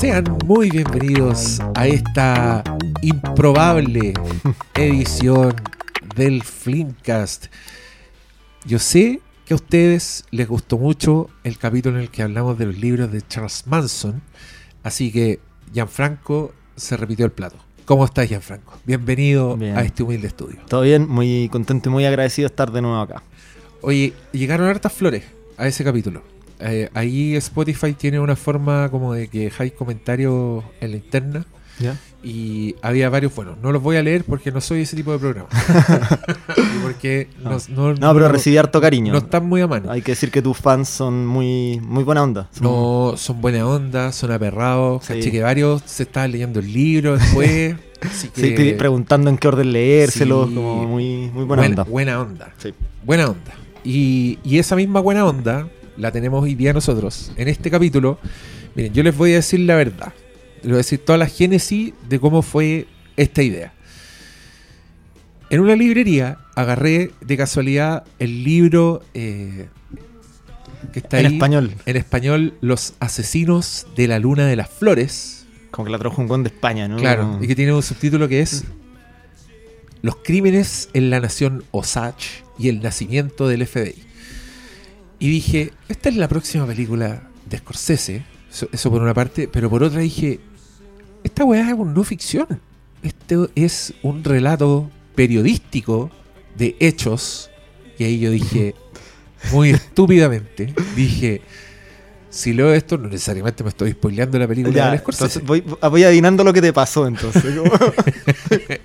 Sean muy bienvenidos a esta improbable edición del Flimcast. Yo sé que a ustedes les gustó mucho el capítulo en el que hablamos de los libros de Charles Manson, así que Gianfranco se repitió el plato. ¿Cómo estás, Gianfranco? Bienvenido Bien. a este humilde estudio. Todo bien, muy contento y muy agradecido de estar de nuevo acá. Oye, llegaron hartas flores a ese capítulo. Eh, ahí Spotify tiene una forma como de que dejáis comentarios en la interna ¿Ya? y había varios, bueno, no los voy a leer porque no soy ese tipo de programa. y porque no, no- No, pero recibí harto cariño. no están muy a mano. Hay que decir que tus fans son muy, muy buena onda. Son- No, son buena onda, son aperrados. Sí. Caché que varios se estaban leyendo el libro después. así que Sí, pidi- preguntando en qué orden leérselo, Sí. como muy, muy buena, buena, onda. buena onda. Sí. Buena onda. Y, y esa misma buena onda la tenemos hoy día nosotros. En este capítulo, miren, yo les voy a decir la verdad. Les voy a decir toda la génesis de cómo fue esta idea. En una librería agarré de casualidad el libro eh, que está En ahí español. en español, Los asesinos de la luna de las flores. Como que la trajo un con de España, ¿no? Claro, y que tiene un subtítulo que es Los crímenes en la nación Osage y el nacimiento del FBI. Y dije, esta es la próxima película de Scorsese, eso, eso por una parte, pero por otra dije, esta weá es un no ficción. Esto es un relato periodístico de hechos. Y ahí yo dije, muy estúpidamente, dije, si leo esto, no necesariamente me estoy spoileando la película Ya, de Scorsese. voy, voy adivinando lo que te pasó entonces.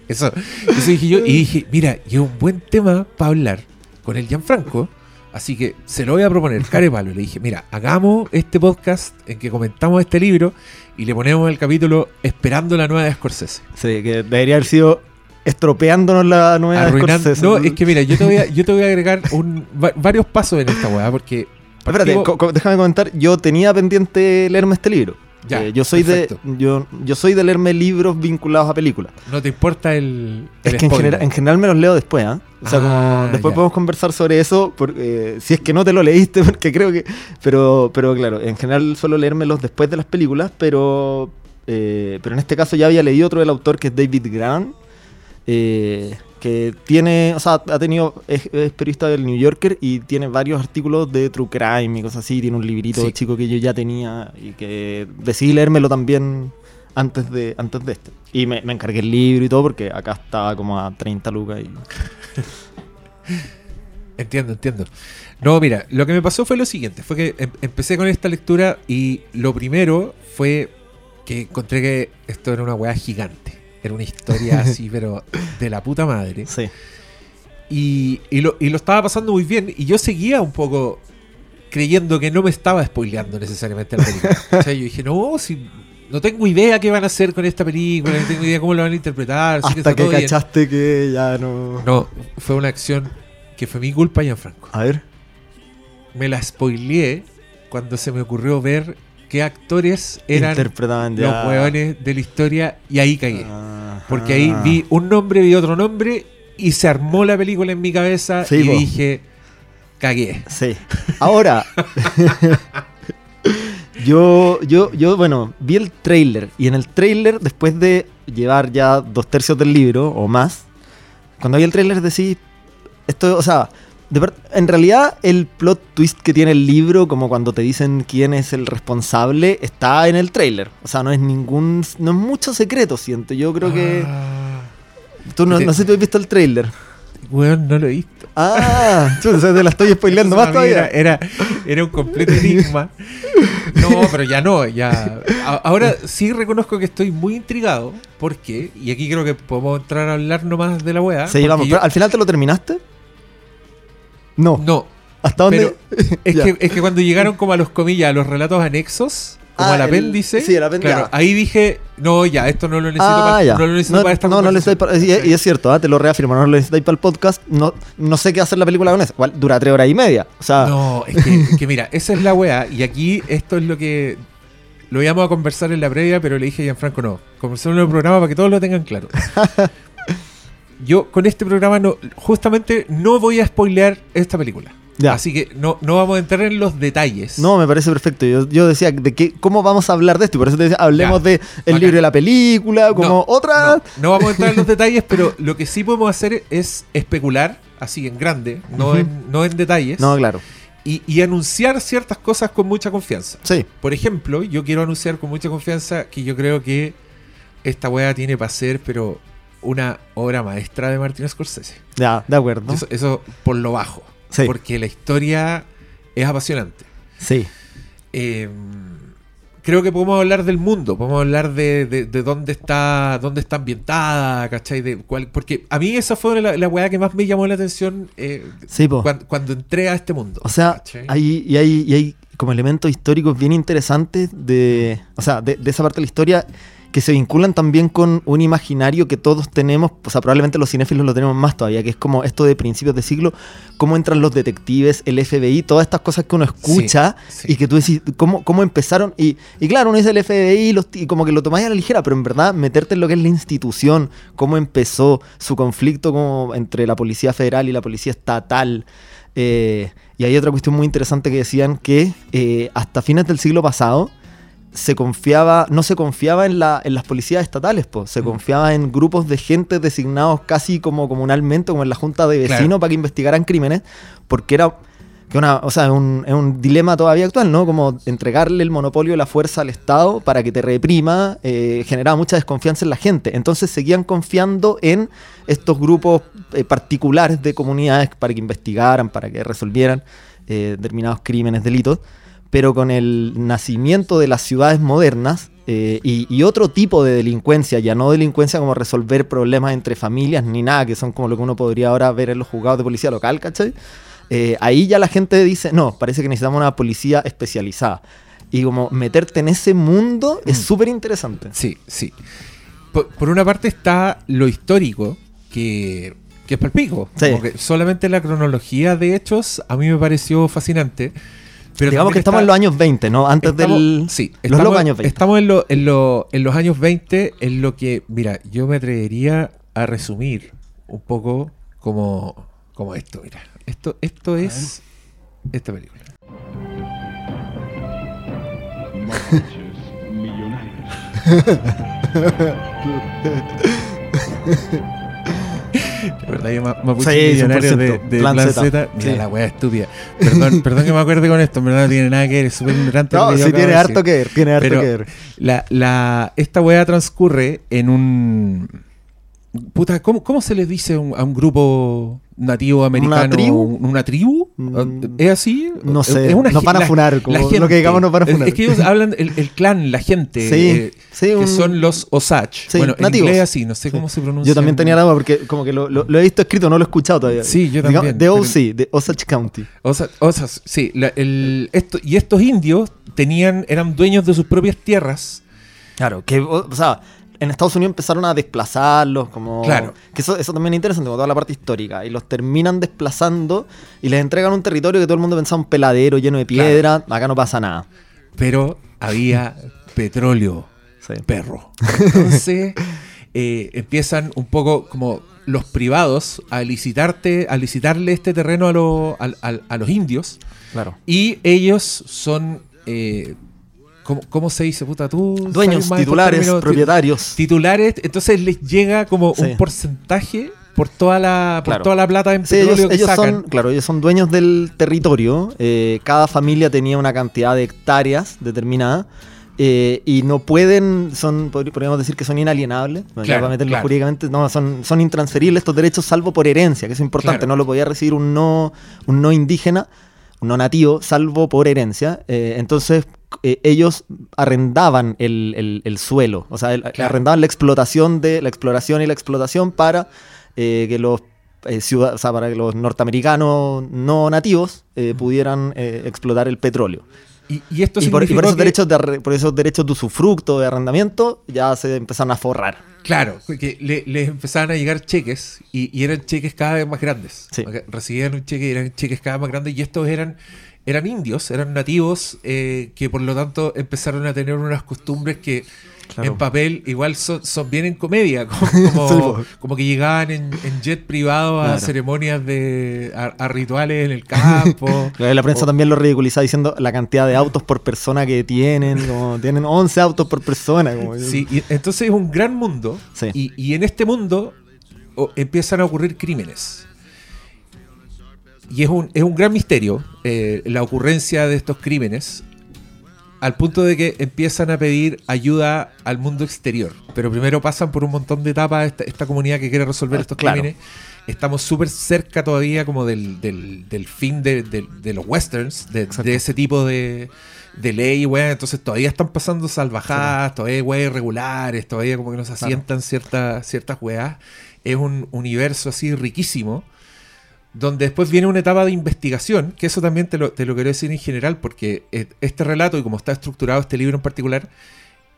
Eso, eso dije yo. Y dije, mira, y es un buen tema para hablar con el Gianfranco. Así que se lo voy a proponer, care palo. Le dije, mira, hagamos este podcast en que comentamos este libro y le ponemos el capítulo Esperando la nueva de Scorsese. sí, que debería haber sido estropeándonos la nueva de Arruinando- Scorsese. No, es que mira, yo te voy a, yo te voy a agregar un, va- varios pasos en esta weá, porque. Espérate, co- déjame comentar. Yo tenía pendiente leerme este libro. Ya, Eh, yo soy perfecto. de yo, yo soy de leerme libros vinculados a películas. No te importa el. Es que en general, en general me los leo después, ¿ah? O sea, Ah, como después ya. podemos conversar sobre eso, por- eh, si es que no te lo leíste, porque creo que... Pero, pero claro, en general suelo leérmelos después de las películas, pero, eh, pero en este caso ya había leído otro del autor que es David Grant, eh, que tiene, o sea, ha tenido, es, es periodista del New Yorker y tiene varios artículos de True Crime y cosas así, tiene un librito Sí. chico que yo ya tenía y que decidí leérmelo también antes de, antes de este. Y me, me encargué el libro y todo porque acá estaba como a 30 lucas y... Entiendo, entiendo. No, mira, lo que me pasó fue lo siguiente, fue que em- empecé con esta lectura y lo primero fue que encontré que esto era una weá gigante. Era una historia así, pero de la puta madre. Sí. Y, y lo, y lo estaba pasando muy bien y yo seguía un poco creyendo que no me estaba spoileando necesariamente la película. O sea, yo dije, no, si no tengo idea qué van a hacer con esta película, no tengo idea cómo lo van a interpretar. que Hasta que todo bien". cachaste que ya no... No, fue una acción que fue mi culpa, Gianfranco A ver. me la spoileé cuando se me ocurrió ver qué actores eran Interpretaban ya... los hueones de la historia y ahí caí. Ajá. Porque ahí vi un nombre, vi otro nombre y se armó la película en mi cabeza Sí, y dije, cagué. Sí. Ahora... yo, yo, yo, bueno, vi el trailer y en el trailer, después de llevar ya dos tercios del libro o más, cuando vi el trailer decí, esto, o sea, de ver- en realidad el plot twist que tiene el libro, como cuando te dicen quién es el responsable, está en el trailer. O sea, no es ningún, no es mucho secreto, siento. Yo creo que... Ah, Tú no, no sé si tú has visto el trailer. weón, no lo he visto. Ah, chuta, o sea, te la estoy spoileando más todavía. Era, era, era un completo enigma. No, pero ya no, ya. A- Ahora sí reconozco que estoy muy intrigado. porque Y aquí creo que podemos entrar a hablar nomás de la weá. Sí, vamos, yo- pero ¿al final te lo terminaste? No. No, ¿Hasta dónde? Es Ya. que, es que cuando llegaron como a los comillas, a los relatos anexos, como Ah, al el- apéndice, sí, el apéndice, claro, ahí dije, no, ya, esto no lo necesito, Ah, para, ya. no lo necesito no, para esta no, no necesitáis para- y, y es cierto, ah, te lo reafirmo, no lo necesitáis para el podcast. No, no sé qué hacer la película con eso. Igual dura tres horas y media. O sea, No, es que, es que mira, esa es la weá, y aquí esto es lo que lo íbamos a conversar en la previa, pero le dije a Gianfranco, no, conversemos en el programa para que todos lo tengan claro. Yo con este programa no, justamente no voy a spoilear esta película. Ya. Así que no, no vamos a entrar en los detalles. No, me parece perfecto. Yo, yo decía, ¿de qué, ¿cómo vamos a hablar de esto? Y por eso te decía, hablemos Ya. de el libro de la película, como No, otra... No, no vamos a entrar en los detalles, pero lo que sí podemos hacer es especular, así en grande, no, en, no en detalles, No, claro. y, y anunciar ciertas cosas con mucha confianza. Sí. Por ejemplo, yo quiero anunciar con mucha confianza que yo creo que esta weá tiene para ser, pero una obra maestra de Martin Scorsese. Ya, de acuerdo. Eso, eso por lo bajo. Sí. Porque la historia es apasionante. Sí. Eh, creo que podemos hablar del mundo, podemos hablar de, de- de dónde está dónde está ambientada, ¿cachai? De cuál, porque a mí esa fue la, la weá que más me llamó la atención eh, Sí, po. cuan- cuando, entré a este mundo. O sea, ¿cachai? hay, y, hay, y hay como elementos históricos bien interesantes de, o sea, de, de esa parte de la historia que se vinculan también con un imaginario que todos tenemos, o sea, probablemente los cinéfilos lo tenemos más todavía, que es como esto de principios de siglo, cómo entran los detectives, el FBI, todas estas cosas que uno escucha Sí, sí. y que tú decís, ¿cómo, cómo empezaron? Y, y claro, uno dice el FBI y, los- y como que lo tomáis a la ligera, pero en verdad meterte en lo que es la institución, cómo empezó su conflicto como entre la Policía Federal y la Policía Estatal. eh, y hay otra cuestión muy interesante que decían que eh, hasta fines del siglo pasado se confiaba, no se confiaba en, la, en las policías estatales, pues, se Mm. confiaba en grupos de gente designados casi como comunalmente, como en la junta de vecinos, Claro. para que investigaran crímenes, porque era que una, o sea, un, es un dilema todavía actual, ¿no? Como entregarle el monopolio de la fuerza al Estado para que te reprima, eh, generaba mucha desconfianza en la gente. Entonces seguían confiando en estos grupos eh, particulares de comunidades para que investigaran, para que resolvieran eh, determinados crímenes, delitos. Pero con el nacimiento de las ciudades modernas eh, y, y otro tipo de delincuencia, ya no delincuencia como resolver problemas entre familias ni nada, que son como lo que uno podría ahora ver en los juzgados de policía local, ¿cachai? Eh, ahí ya la gente dice, no, parece que necesitamos una policía especializada. Y como meterte en ese mundo es Mm. súper interesante. Sí, sí. Por, por una parte está lo histórico, que, que es palpico. Sí. Como que solamente la cronología de hechos a mí me pareció fascinante. Pero Digamos que estamos está- en los años 20, ¿no? Antes estamos- del... Sí, los estamos, locos años 20. estamos en, lo- en, lo- en los años 20, en lo que, mira, yo me atrevería a resumir un poco como, como esto, mira. Esto, esto es esta película. Millonarios. De verdad, yo ma- Mapuche Sí, millonario de, 100%, de Plan Plan Z. Z. Mira Sí. la wea estúpida. Perdón, perdón que me acuerde con esto, en verdad no tiene nada que ver, es súper ignorante. No, sí tiene harto que ver, tiene harto Pero que ver. La, la, esta wea transcurre en un. Puta, ¿cómo, cómo se les dice a un, a un grupo nativo americano? tribu? ¿Un- ¿Una tribu? Mm, ¿Es así? no sé, Es una nos van a la- funar, como la lo que digamos nos van a funar. Es que ellos hablan el, el clan, la gente. Sí, eh, sí, que un- son los Osage. Sí, bueno, en nativos. inglés así, no sé Sí. cómo se pronuncia. Yo también tenía la duda porque como que lo, lo- lo he visto escrito, no lo he escuchado todavía. Sí, yo también, De OC, de Osage County. O sea, o sea, sí, la- el- esto, y estos indios tenían, eran dueños de sus propias tierras. Claro, que, o, o sea, en Estados Unidos empezaron a desplazarlos, como... Claro. Que eso, eso también es interesante, como toda la parte histórica. Y los terminan desplazando y les entregan un territorio que todo el mundo pensaba un peladero lleno de piedra. Acá no pasa nada. Pero había petróleo, Sí. perro. Entonces eh, empiezan un poco como los privados a licitarte, a licitarle este terreno lo- a los indios. Claro. Y ellos son. eh, ¿cómo, cómo se dice, puta? Tú Dueños, titulares, términos, propietarios. Titulares, entonces les llega como Sí. un porcentaje por toda la, por Claro. toda la plata en Sí, petróleo ellos, que ellos sacan. son, claro, ellos son dueños del territorio. eh, cada familia tenía una cantidad de hectáreas determinada. eh, y no pueden, son, podrí- podríamos decir que son inalienables. Bueno, ya Claro, para meterlo claro. jurídicamente, no, son, son intransferibles estos derechos, salvo por herencia, que es importante. No lo podía recibir un no, un no indígena, un no nativo, salvo por herencia. eh, entonces, eh, ellos arrendaban el, el- el suelo, o sea, el- Claro. arrendaban la explotación de la exploración y la explotación para eh, que los eh, ciudad- o sea, para que los norteamericanos no nativos eh, pudieran explotar el petróleo. Y, y esto Y por, y por significó esos que- derechos de por esos derechos de usufructo, de arrendamiento, ya se empezaron a forrar. Claro, que le- les empezaban a llegar cheques y, y eran cheques cada vez más grandes. Sí. Recibían un cheque y eran cheques cada vez más grandes y estos eran, eran indios, eran nativos eh, que por lo tanto empezaron a tener unas costumbres que, Claro. en papel igual son, son bien en comedia, como, como, Sí, po. como que llegaban en, en jet privado a Claro. ceremonias de a, a rituales en el campo. Claro, La prensa O- también lo ridiculiza diciendo la cantidad de autos por persona que tienen, como tienen 11 autos por persona. Como, Sí, y entonces es un gran mundo Sí. y, y en este mundo empiezan a ocurrir crímenes. Y es un, es un gran misterio eh, la ocurrencia de estos crímenes al punto de que empiezan a pedir ayuda al mundo exterior. Pero primero pasan por un montón de etapas esta, esta comunidad que quiere resolver Ah, estos claro. crímenes. Estamos súper cerca todavía como del, del- del fin de, de- de los westerns, de, ese tipo de, de ley, weón. Entonces todavía están pasando salvajadas, todavía hay irregulares, todavía como que nos asientan ciertas, ciertas weas. Es un universo así riquísimo donde después viene una etapa de investigación, que eso también te lo, te lo quiero decir en general, porque eh, este relato y como está estructurado este libro en particular,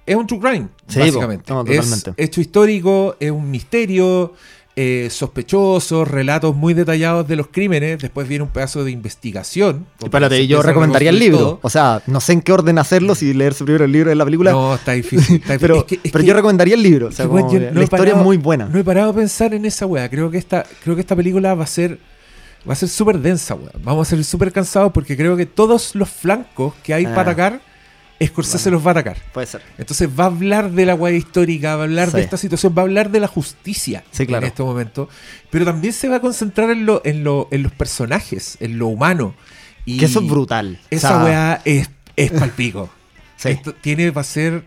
es un true crime, Sí, básicamente. no, es hecho histórico, es un misterio, eh, sospechosos, relatos muy detallados de los crímenes, después viene un pedazo de investigación. Espérate, se yo recomendaría el libro. todo. O sea, no sé en qué orden hacerlo, si leerse primero el libro de la película. No, está difícil. está difícil. pero Es que- es pero que- yo recomendaría el libro. O sea, como no la historia parado- es muy buena. No he parado a pensar en esa weá. Creo que esta, creo que esta película va a ser. Va a ser súper densa, weón. Vamos a ser súper cansados porque creo que todos los flancos que hay Ah. para atacar, Scorsese los va a atacar. Puede ser. Entonces va a hablar de la weá histórica, va a hablar de esta situación, va a hablar de la justicia Sí, claro. en este momento. Pero también se va a concentrar en, lo, en, lo, en los personajes, en lo humano. Y Que eso es brutal. Esa O sea, weá es, es palpico. Sí. Esto tiene para ser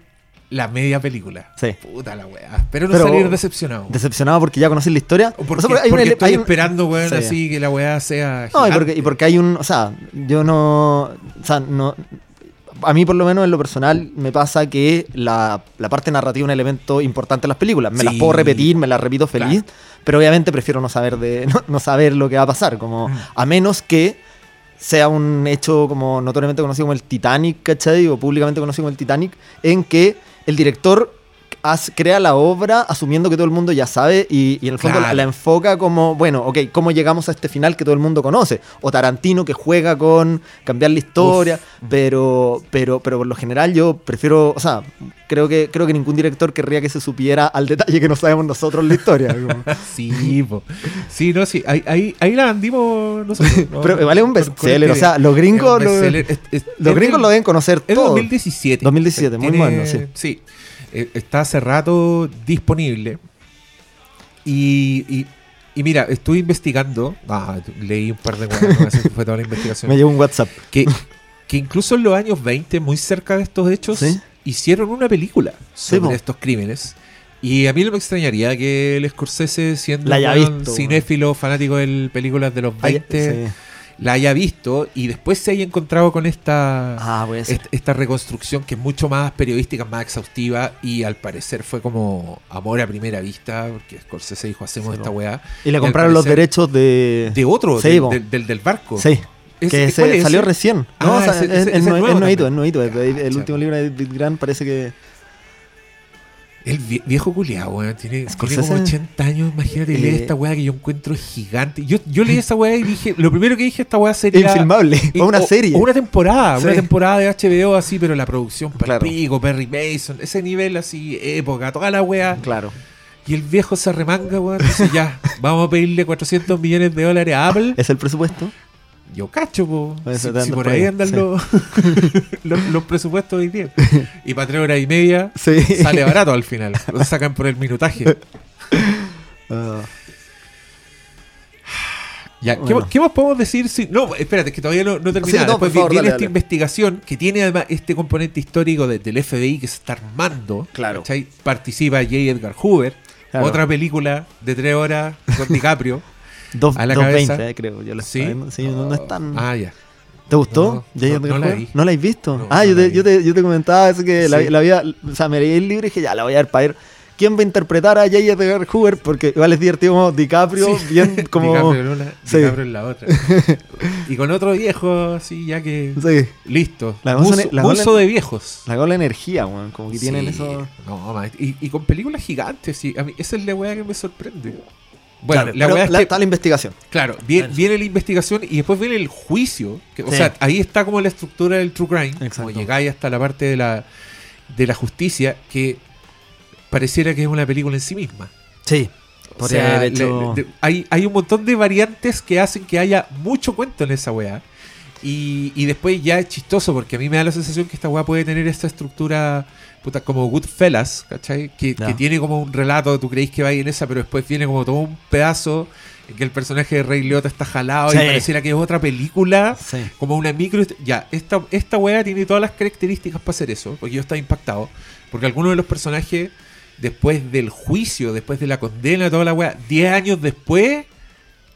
la media película. Sí. Puta la weá. Espero no Pero- salir decepcionado. Decepcionado porque ya conocí la historia. O O porque, sea, porque hay un porque ele- estoy hay un- esperando, weón, Sí. así que la weá sea. No, y porque, y porque hay un. O sea, yo no. O sea, no. A mí, por lo menos en lo personal, me pasa que la, la parte narrativa es un elemento importante en las películas. Me las puedo repetir, me las repito feliz, pero obviamente prefiero no saber de no, no saber lo que va a pasar. Como, Mm. a menos que sea un hecho como notoriamente conocido como el Titanic, ¿cachai? O públicamente conocido como el Titanic, en que el director haz- crea la obra asumiendo que todo el mundo ya sabe y, y en el fondo Claro. la, la enfoca como, bueno, ok, ¿cómo llegamos a este final que todo el mundo conoce? O Tarantino que juega con cambiar la historia, pero, pero, pero por lo general yo prefiero, o sea, creo que, creo que ningún director querría que se supiera al detalle que no sabemos nosotros la historia. como- Sí, po. sí, no, sí. Ahí, ahí, ahí la vendimos nosotros. ¿no? Pero vale un bestseller, este- o sea, los gringos. Es- es- Los gringos lo deben conocer Es todo. 2017. 2017, muy bueno, sí. Sí. Eh, está hace rato disponible. Y, y, y mira, estuve investigando. Ah, leí un par de cosas, fue toda la investigación. Me llegó un WhatsApp. que, que incluso en los años 20, muy cerca de estos hechos, Sí. hicieron una película sobre estos crímenes. Y a mí no me extrañaría que el Scorsese, siendo un visto, cinéfilo, fanático de películas de los 20, Sí. La haya visto y después se haya encontrado con esta, Ah, esta reconstrucción que es mucho más periodística, más exhaustiva y al parecer fue como amor a primera vista, porque Scorsese dijo, hacemos Sí, esta weá. Y le compraron los derechos de. De otro, Sí, del, del- barco. Sí. Que ¿cuál se, es salió ese? recién. No, Ah, o sea, ese- es, ese- es nuevo es nuevito, es nuevito. El, el Cacha. último libro de David Grant parece que. El vie- viejo culiado, weón. Tiene, tiene como 80 años. Imagínate, lee Eh. esta weá que yo encuentro gigante. Yo, yo leí esa weá y dije, lo primero que dije, esta weá sería. Infilmable. O una serie. O una temporada, una temporada de HBO así, pero la producción Claro. pico, Perry Mason, ese nivel así, época, toda la weá. Claro. Y el viejo se remanga, weón. Dice, ya, vamos a pedirle 400 millones de dólares a Apple. ¿Es el presupuesto? Yo cacho, po. Si, por ahí andan sí. los, los, los presupuestos hoy día. Y para tres horas y media Sí. sale barato al final. Lo sacan por el minutaje. Ah, Ya, ¿qué, Bueno. más- qué más podemos decir? Si, no, espérate, que todavía no, no termina. Sí, no, Después favor, vi- viene dale, esta dale. investigación que tiene además este componente histórico de- del FBI que se está armando. Claro. ¿cachai? Participa J. Edgar Hoover. Claro. Otra película de tres horas con DiCaprio. Dos- A la 2.20, cabeza. eh, creo. Yo lo ¿Sí? Sí, no, no es tan. Ah, ya. ¿Te gustó? No, no, no la vi. ¿No la habéis visto? Ah, yo, te, yo, te, yo te comentaba eso que la, Sí. la había. O sea, me leí el libro y dije, ya, la voy a ver para ver. ¿Quién va a interpretar a J. Edgar Hoover? Porque igual es divertido como DiCaprio, Sí. bien como. DiCaprio en una, Sí. DiCaprio en la otra. y con otro viejo, así, ya que. Sí. Listo. La Uso, cosa- la de viejos. La gola energía, weón. Como que tienen eso. No, y, y con películas gigantes, sí. A mí, esa es la weá que me sorprende. Bueno, Claro, la pero weá es la- que. está la investigación. Claro, viene, Claro. viene la investigación y después viene el juicio. que- O Sí. sea, ahí está como la estructura del true crime. Exacto. Como llegáis hasta la parte de la, de la justicia que pareciera que es una película en sí misma. Sí. O sea, hecho- le- hay, hay un montón de variantes que hacen que haya mucho cuento en esa weá. Y, y después ya es chistoso porque a mí me da la sensación que esta weá puede tener esta estructura puta, como Goodfellas, ¿cachai? Que, tiene como un relato, tú creéis que va a ir en esa, pero después viene como todo un pedazo en que el personaje de Rey Liotta está jalado Sí. y pareciera que es otra película. Sí. Como una micro. Ya, esta, esta weá tiene todas las características para hacer eso. Porque yo estaba impactado. Porque algunos de los personajes, después del juicio, después de la condena, toda la weá, 10 años después,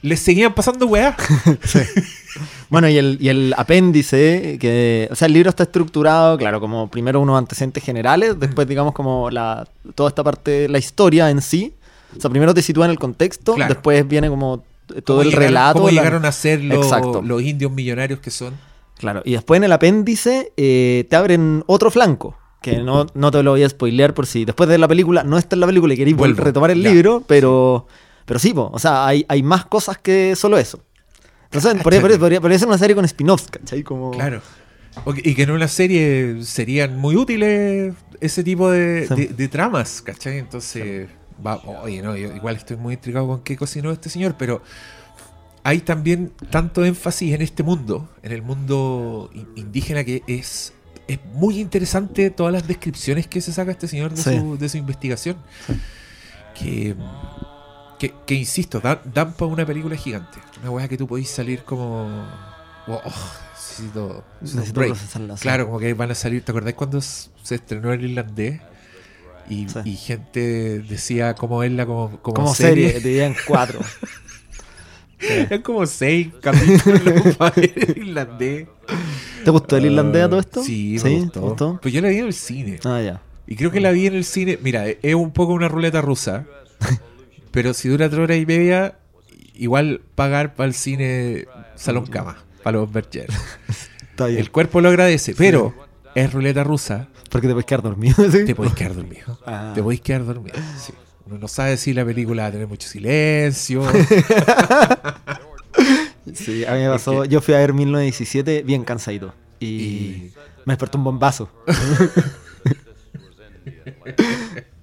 les seguían pasando weá. Bueno, y el, y el apéndice, que, o sea, el libro está estructurado, claro, como primero unos antecedentes generales, después digamos como la, toda esta parte, la historia en sí. O sea, primero te sitúa en el contexto, Claro. después viene como todo el llegaron- relato. Cómo la- llegaron a ser los, Exacto. los indios millonarios que son. Claro, y después en el apéndice eh, te abren otro flanco, que no, no te lo voy a spoilear por si después de la película, no está en la película y queréis Vuelvo, retomar el ya. libro, pero pero sí, po, o sea, hay, hay más cosas que solo eso. Entonces, podría, podría- podría- podría ser una serie con spin-offs, ¿cachai? Como... Claro. Y que en una serie serían muy útiles ese tipo de, Sí. de- de tramas, ¿cachai? Entonces, va, oye, no, yo igual estoy muy intrigado con qué cocinó este señor, pero hay también tanto énfasis en este mundo, en el mundo in- indígena, que es, es muy interesante todas las descripciones que se saca este señor de, Sí. su, de su investigación. Que, que, que, insisto, dan, dan para una película gigante. Una weá que tú podéis salir como. oh, oh, necesito, necesito procesarla, sí. Claro, como que van a salir. ¿Te acordás cuando se estrenó el irlandés? Y, Sí. y gente decía cómo verla como, como, Como serie. serie, te dirían cuatro. Eran como seis capítulos para ver el irlandés. ¿Te gustó el irlandés a todo esto? Sí, me ¿Sí? gustó. ¿Te gustó? Pues yo la vi en el cine. Ah, ya. Y creo que la vi en el cine. Mira, es un poco una ruleta rusa. pero si dura tres horas y media, igual pagar para el cine salón cama, para los Berger. Está bien. El cuerpo lo agradece, pero es ruleta rusa. Porque te puedes quedar dormido. ¿sí? Te podéis quedar dormido. Ah. Te podéis quedar dormido. sí. Uno no sabe si la película va a tener mucho silencio. Sí, a mí me pasó. Yo fui a ver 1917 bien cansadito. Y, Y- me despertó un bombazo.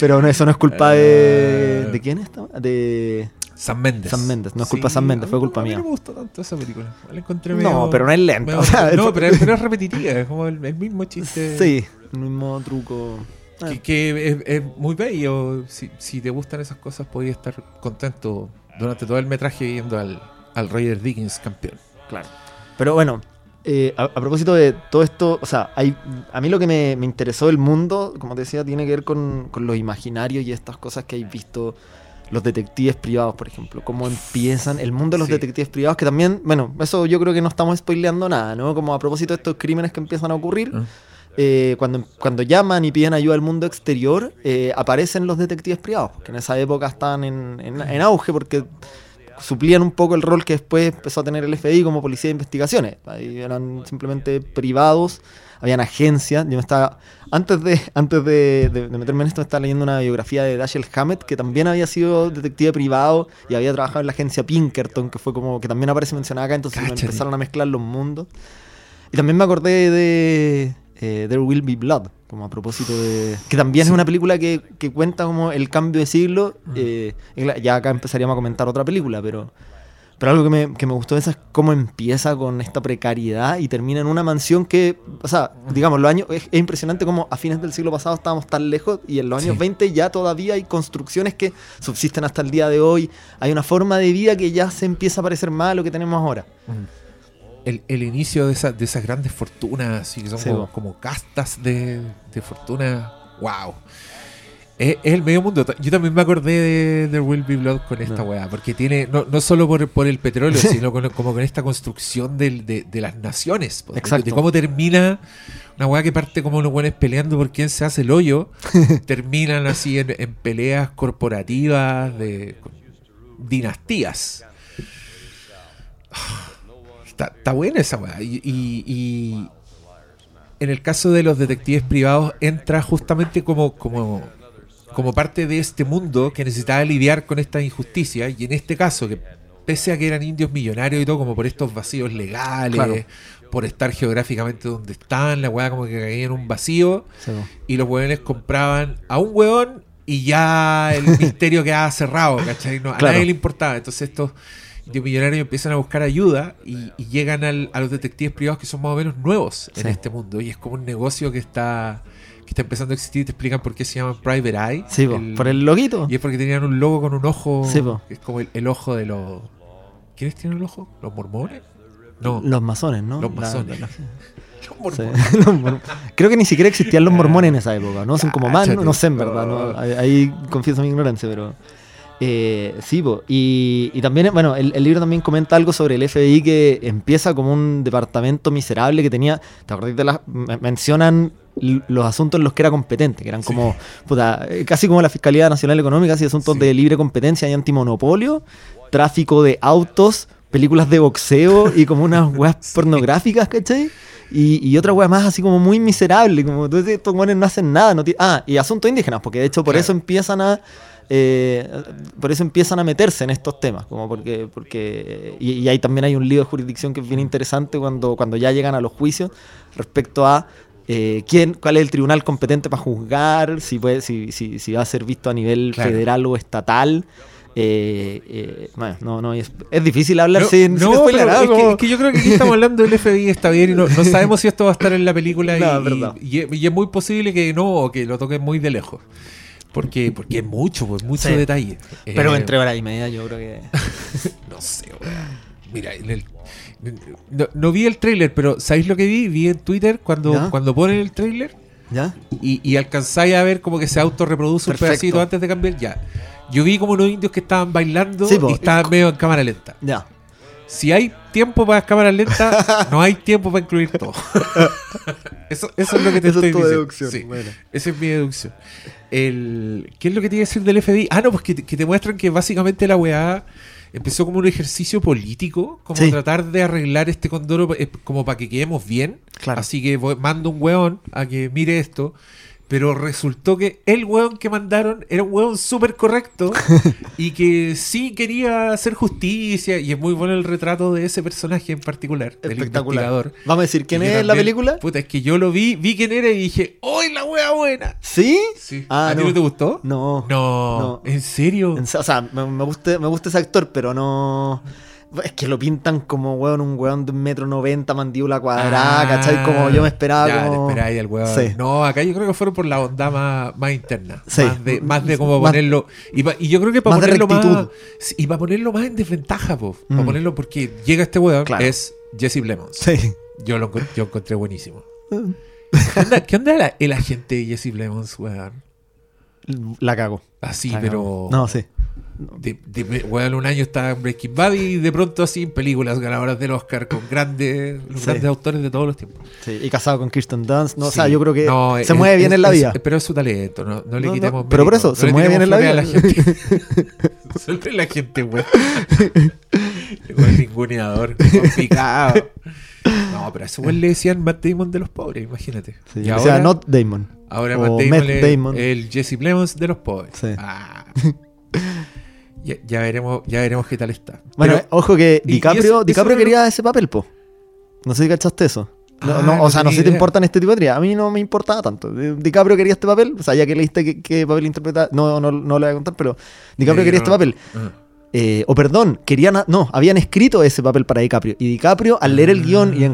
Pero no, eso no es culpa de. Ah. ¿De quién está? De. San Méndez. San Méndez, no es culpa de San Méndez, fue culpa mía. No me gustó tanto esa película. La encontré No, pero no es lenta, medio- o sea, no, pero, es- pero es repetitiva. Es como el, el mismo chiste. Sí, el mismo truco. Ah, Que, que es, es muy bello. Si, si te gustan esas cosas, podías estar contento durante todo el metraje viendo al, al Roger Dickens campeón. Claro. Pero bueno, eh, a, a propósito de todo esto, o sea, hay, a mí lo que me, me interesó del mundo, como te decía, tiene que ver con, con los imaginarios y estas cosas que hay visto los detectives privados, por ejemplo. Cómo empiezan el mundo de los Sí. detectives privados, que también, bueno, eso yo creo que no estamos spoileando nada, ¿no? Como a propósito de estos crímenes que empiezan a ocurrir. Ah. eh, cuando, cuando llaman y piden ayuda al mundo exterior, eh, aparecen los detectives privados, que en esa época estaban en, en- en auge porque suplían un poco el rol que después empezó a tener el FBI como policía de investigaciones. Ahí eran simplemente privados, habían agencias. Yo me estaba, antes de, antes de, de- de meterme en esto, me estaba leyendo una biografía de Dashiell Hammett, que también había sido detective privado y había trabajado en la agencia Pinkerton, que fue como que también aparece mencionada acá, entonces me empezaron a mezclar los mundos. Y también me acordé de eh, There Will Be Blood, como a propósito de... Que también Sí. es una película que, que cuenta como el cambio de siglo. eh, ya acá empezaríamos a comentar otra película, pero... Pero algo que me, que me gustó de esa es cómo empieza con esta precariedad y termina en una mansión que, o sea, digamos, los años, es, es impresionante como a fines del siglo pasado estábamos tan lejos y en los años Sí. 20 ya todavía hay construcciones que subsisten hasta el día de hoy. Hay una forma de vida que ya se empieza a parecer más a lo que tenemos ahora. El, el inicio de, esa- de esas grandes fortunas, así que son Sí, como, castas de, de fortuna. ¡Wow! Es, es el medio mundo. Yo también me acordé de The Will Be Blood con esta No. weá, porque tiene, no, no solo por, por el petróleo, sino con- como con esta construcción del- de, de las naciones. de- Exacto. De cómo termina una weá que parte como unos buenos peleando por quién se hace el hoyo, terminan así en, en peleas corporativas de dinastías. Está, buena esa weá. Y, y- y en el caso de los detectives privados entra justamente como, como, como parte de este mundo que necesitaba lidiar con esta injusticia. Y en este caso, que pese a que eran indios millonarios y todo, como por estos vacíos legales, Claro. por estar geográficamente donde están, la weá como que caía en un vacío Sí, y los weones compraban a un weón y ya el misterio quedaba cerrado, ¿cachai? No, a Claro. nadie le importaba. Entonces estos indios millonarios empiezan a buscar ayuda y, y llegan al- a los detectives privados que son más o menos nuevos en Sí. este mundo. Y es como un negocio que está, que está empezando a existir. Te explican por qué se llaman Private Eye. Sí. El- por el loguito. Y es porque tenían un logo con un ojo. Sí, que es como el, el ojo de los. ¿Quiénes tienen el ojo? ¿Los mormones? No, Los masones, ¿no? Los masones. la- los sí. Creo que ni siquiera existían los mormones en esa época, ¿no? Son como más, no, sé en verdad, ¿no? Ahí, ahí confieso mi ignorancia, pero... Eh, sí, po. Y, y también, bueno, el, el libro también comenta algo sobre el FBI que empieza como un departamento miserable que tenía, ¿te acordás de las... me- mencionan los asuntos en los que era competente, que eran como, puta, eh, casi como la Fiscalía Nacional Económica, así asuntos Sí. de libre competencia y antimonopolio, tráfico de autos, películas de boxeo y como unas weas pornográficas, ¿cachai? Y, y otra wea más así como muy miserable, como tú dices, estos weones no hacen nada. No ah, y asuntos indígenas, porque de hecho por Claro. eso empiezan a... eh, por eso empiezan a meterse en estos temas, como porque, porque y, y ahí también hay un lío de jurisdicción que es bien interesante cuando, cuando ya llegan a los juicios respecto a eh, quién, cuál es el tribunal competente para juzgar, si, puede, si, si, si va a ser visto a nivel Claro. federal o estatal. Eh, eh, bueno, no, no, es, es difícil hablar sin, sin no, spoiler, ¿ah? es, que, Como- es que yo creo que aquí estamos hablando del FBI, está bien, y no, no sabemos si esto va a estar en la película No, y- y es muy posible que no, o que lo toquen muy de lejos. Porque, porque es mucho, pues mucho Sí. detalle. Pero Eh, entre hora y media yo creo que... No sé, weón. Mira, en el- no, no vi el tráiler, pero ¿sabéis lo que vi? Vi en Twitter cuando, ¿Ya? cuando ponen el tráiler ¿Ya? y, y alcanzáis a ver como que se autorreproduce un pedacito antes de cambiar. Ya. Yo vi como unos indios que estaban bailando Sí, y estaban medio en cámara lenta. Ya. Si hay tiempo para cámaras lentas, no hay tiempo para incluir todo. eso, eso es lo que te Esa es estoy tu diciendo. deducción, Sí, bueno. esa es mi deducción. El, ¿Qué es lo que iba a decir del FBI? Ah, no, pues que, te- que te muestran que básicamente la weá empezó como un ejercicio político, como Sí. tratar de arreglar este condoro eh, como para que quedemos bien. Claro. Así que voy- mando un weón a que mire esto. Pero resultó que el weón que mandaron era un weón súper correcto y que sí quería hacer justicia. Y es muy bueno el retrato de ese personaje en particular, del investigador. Vamos a decir quién es la película. Puta, es que yo lo vi, vi quién era y dije, ¡Uy, la wea buena! ¿Sí? Sí. Ah, ¿A ti no. no te gustó? No. No. No. ¿En serio? En O sea, me, me gusta, me gusta ese actor, pero no. Es que lo pintan como weón, un weón de un metro noventa, mandíbula cuadrada, Ah, ¿cachai? Como yo me esperaba ya, como. te al weón. Sí. No, acá yo creo que fueron por la onda más, más interna. Sí. Más, de, más de cómo Más- ponerlo. Y, pa- y yo creo que para más ponerlo más. Y para ponerlo más en desventaja, po. Para Mm. ponerlo porque llega este weón, Claro. es Jesse Plemons. Sí. Yo lo yo encontré buenísimo. ¿Qué onda, qué onda la- el agente de Jesse Plemons, weón? La cago. Así, La pero. cago. No, sí. De, un año estaba en Breaking Bad y de pronto así en películas ganadoras del Oscar con grandes, los Sí. grandes autores de todos los tiempos. sí. Y casado con Kirsten Dunst. No, O sea, yo creo que No, se es- mueve bien es- en la es- vida. pero es su talento, no, no le quitemos. pero por eso, se mueve bien en la vida. a la gente. Solo la gente, weón. Ninguneador, con picado. No, pero a ese weón le decían Matt Damon de los pobres, imagínate. Sí, y o sea, not Damon. ahora Matt Damon, Damon. el Jesse Plemons de los pobres. Sí. Ah. ya, ya veremos, ya veremos qué tal está. Bueno, Pero- ojo que y DiCaprio, eso- DiCaprio eso no- quería ese papel, po. No sé si cachaste eso. No, Ah, no, no o sea, no sé si te importan este tipo de teorías. A mí no me importaba tanto. Di- DiCaprio quería este papel. O sea, ya que leíste qué, qué papel interpreta. No, no, no lo voy a contar, pero DiCaprio Eh, quería este papel. Eh, o perdón, querían. no, habían escrito ese papel para DiCaprio. Y DiCaprio, al leer el guion y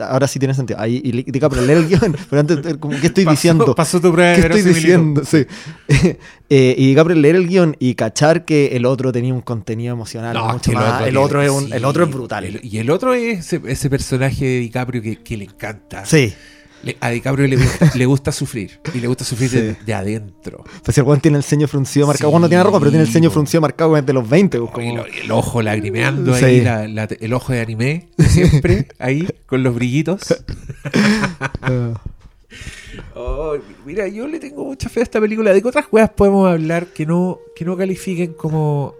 Ahora sí tiene sentido. Ahí, y DiCaprio, al leer el guion. Pero antes, eh, como, ¿qué estoy Pasó- diciendo? Pasó tu prueba ¿Qué estoy diciendo? Sí. Eh, y DiCaprio leer el guion y cachar que el otro tenía un contenido emocional No, mucho más. El otro, es un- sí, el otro es brutal. el- y el otro es ese, ese personaje de DiCaprio que, que le encanta. Sí. Le- a DiCaprio le gusta, le gusta sufrir. Y le gusta sufrir de, Sí. de adentro. Pues si el weón tiene el ceño fruncido marcado. Sí, no tiene ropa, pero tiene el ceño fruncido marcado desde los 20. pues, Y como- el ojo lagrimeando Sí. ahí, la- la- el ojo de anime, siempre ahí, con los brillitos. Oh, mira, yo le tengo mucha fe a esta película. ¿De qué otras weas podemos hablar que no, que no califiquen como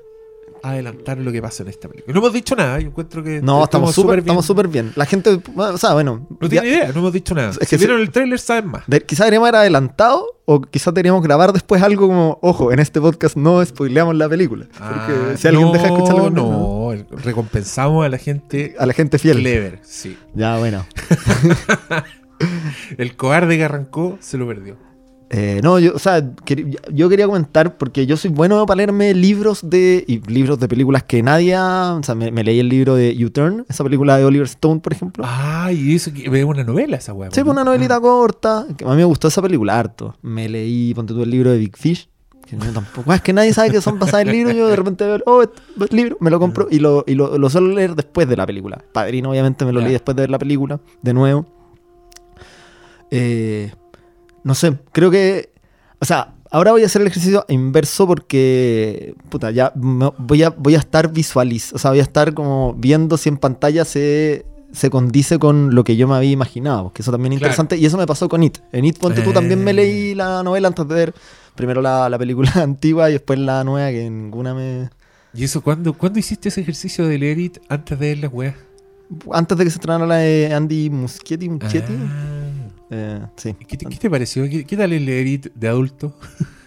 adelantar lo que pasa en esta película. No hemos dicho nada, yo encuentro que No, estamos súper súper estamos bien. La gente, o sea, bueno, No ya- tiene idea, no hemos dicho nada. Es que si vieron el tráiler saben más. de- quizás deberíamos haber adelantado o quizás deberíamos grabar después algo como, ojo, en este podcast no spoileamos la película. Porque Ah, si alguien no, deja de escucharlo, no, recompensamos a la gente a la gente fiel. clever, sí. Ya, bueno. El cobarde que arrancó se lo perdió. Eh, no, yo, o sea, yo quería comentar porque yo soy bueno para leerme libros de y libros de películas que nadie, o sea, me, me leí el libro de U-Turn, esa película de Oliver Stone, por ejemplo. Ah, y eso que es una novela esa weá. sí, ¿no? pues una novelita corta, que a mí me gustó esa película harto. Me leí, ponte tú el libro de Big Fish, que yo tampoco, es que nadie sabe que son basadas en libros, yo de repente veo, oh, este, libro, me lo compro y lo, y lo, lo suelo leer después de la película. Padrino, obviamente, me lo leí después de ver la película, de nuevo. Eh, no sé, creo que. O sea, ahora voy a hacer el ejercicio inverso porque. Puta, ya me- voy a, voy a estar visualiz. O sea, voy a estar como viendo si en pantalla se, se condice con lo que yo me había imaginado. Que eso también es Claro. interesante. Y eso me pasó con It. En It, ponte tú, también me Eh. leí la novela antes de ver primero la, la película antigua y después la nueva, que ninguna me. ¿Y eso cuándo, cuándo hiciste ese ejercicio de leer It antes de ver las weas? Antes de que se estrenara la de Andy Muschietti. Muschietti Ah. Eh, sí. ¿Qué, te, qué te pareció? ¿Qué, qué tal el leer It de adulto?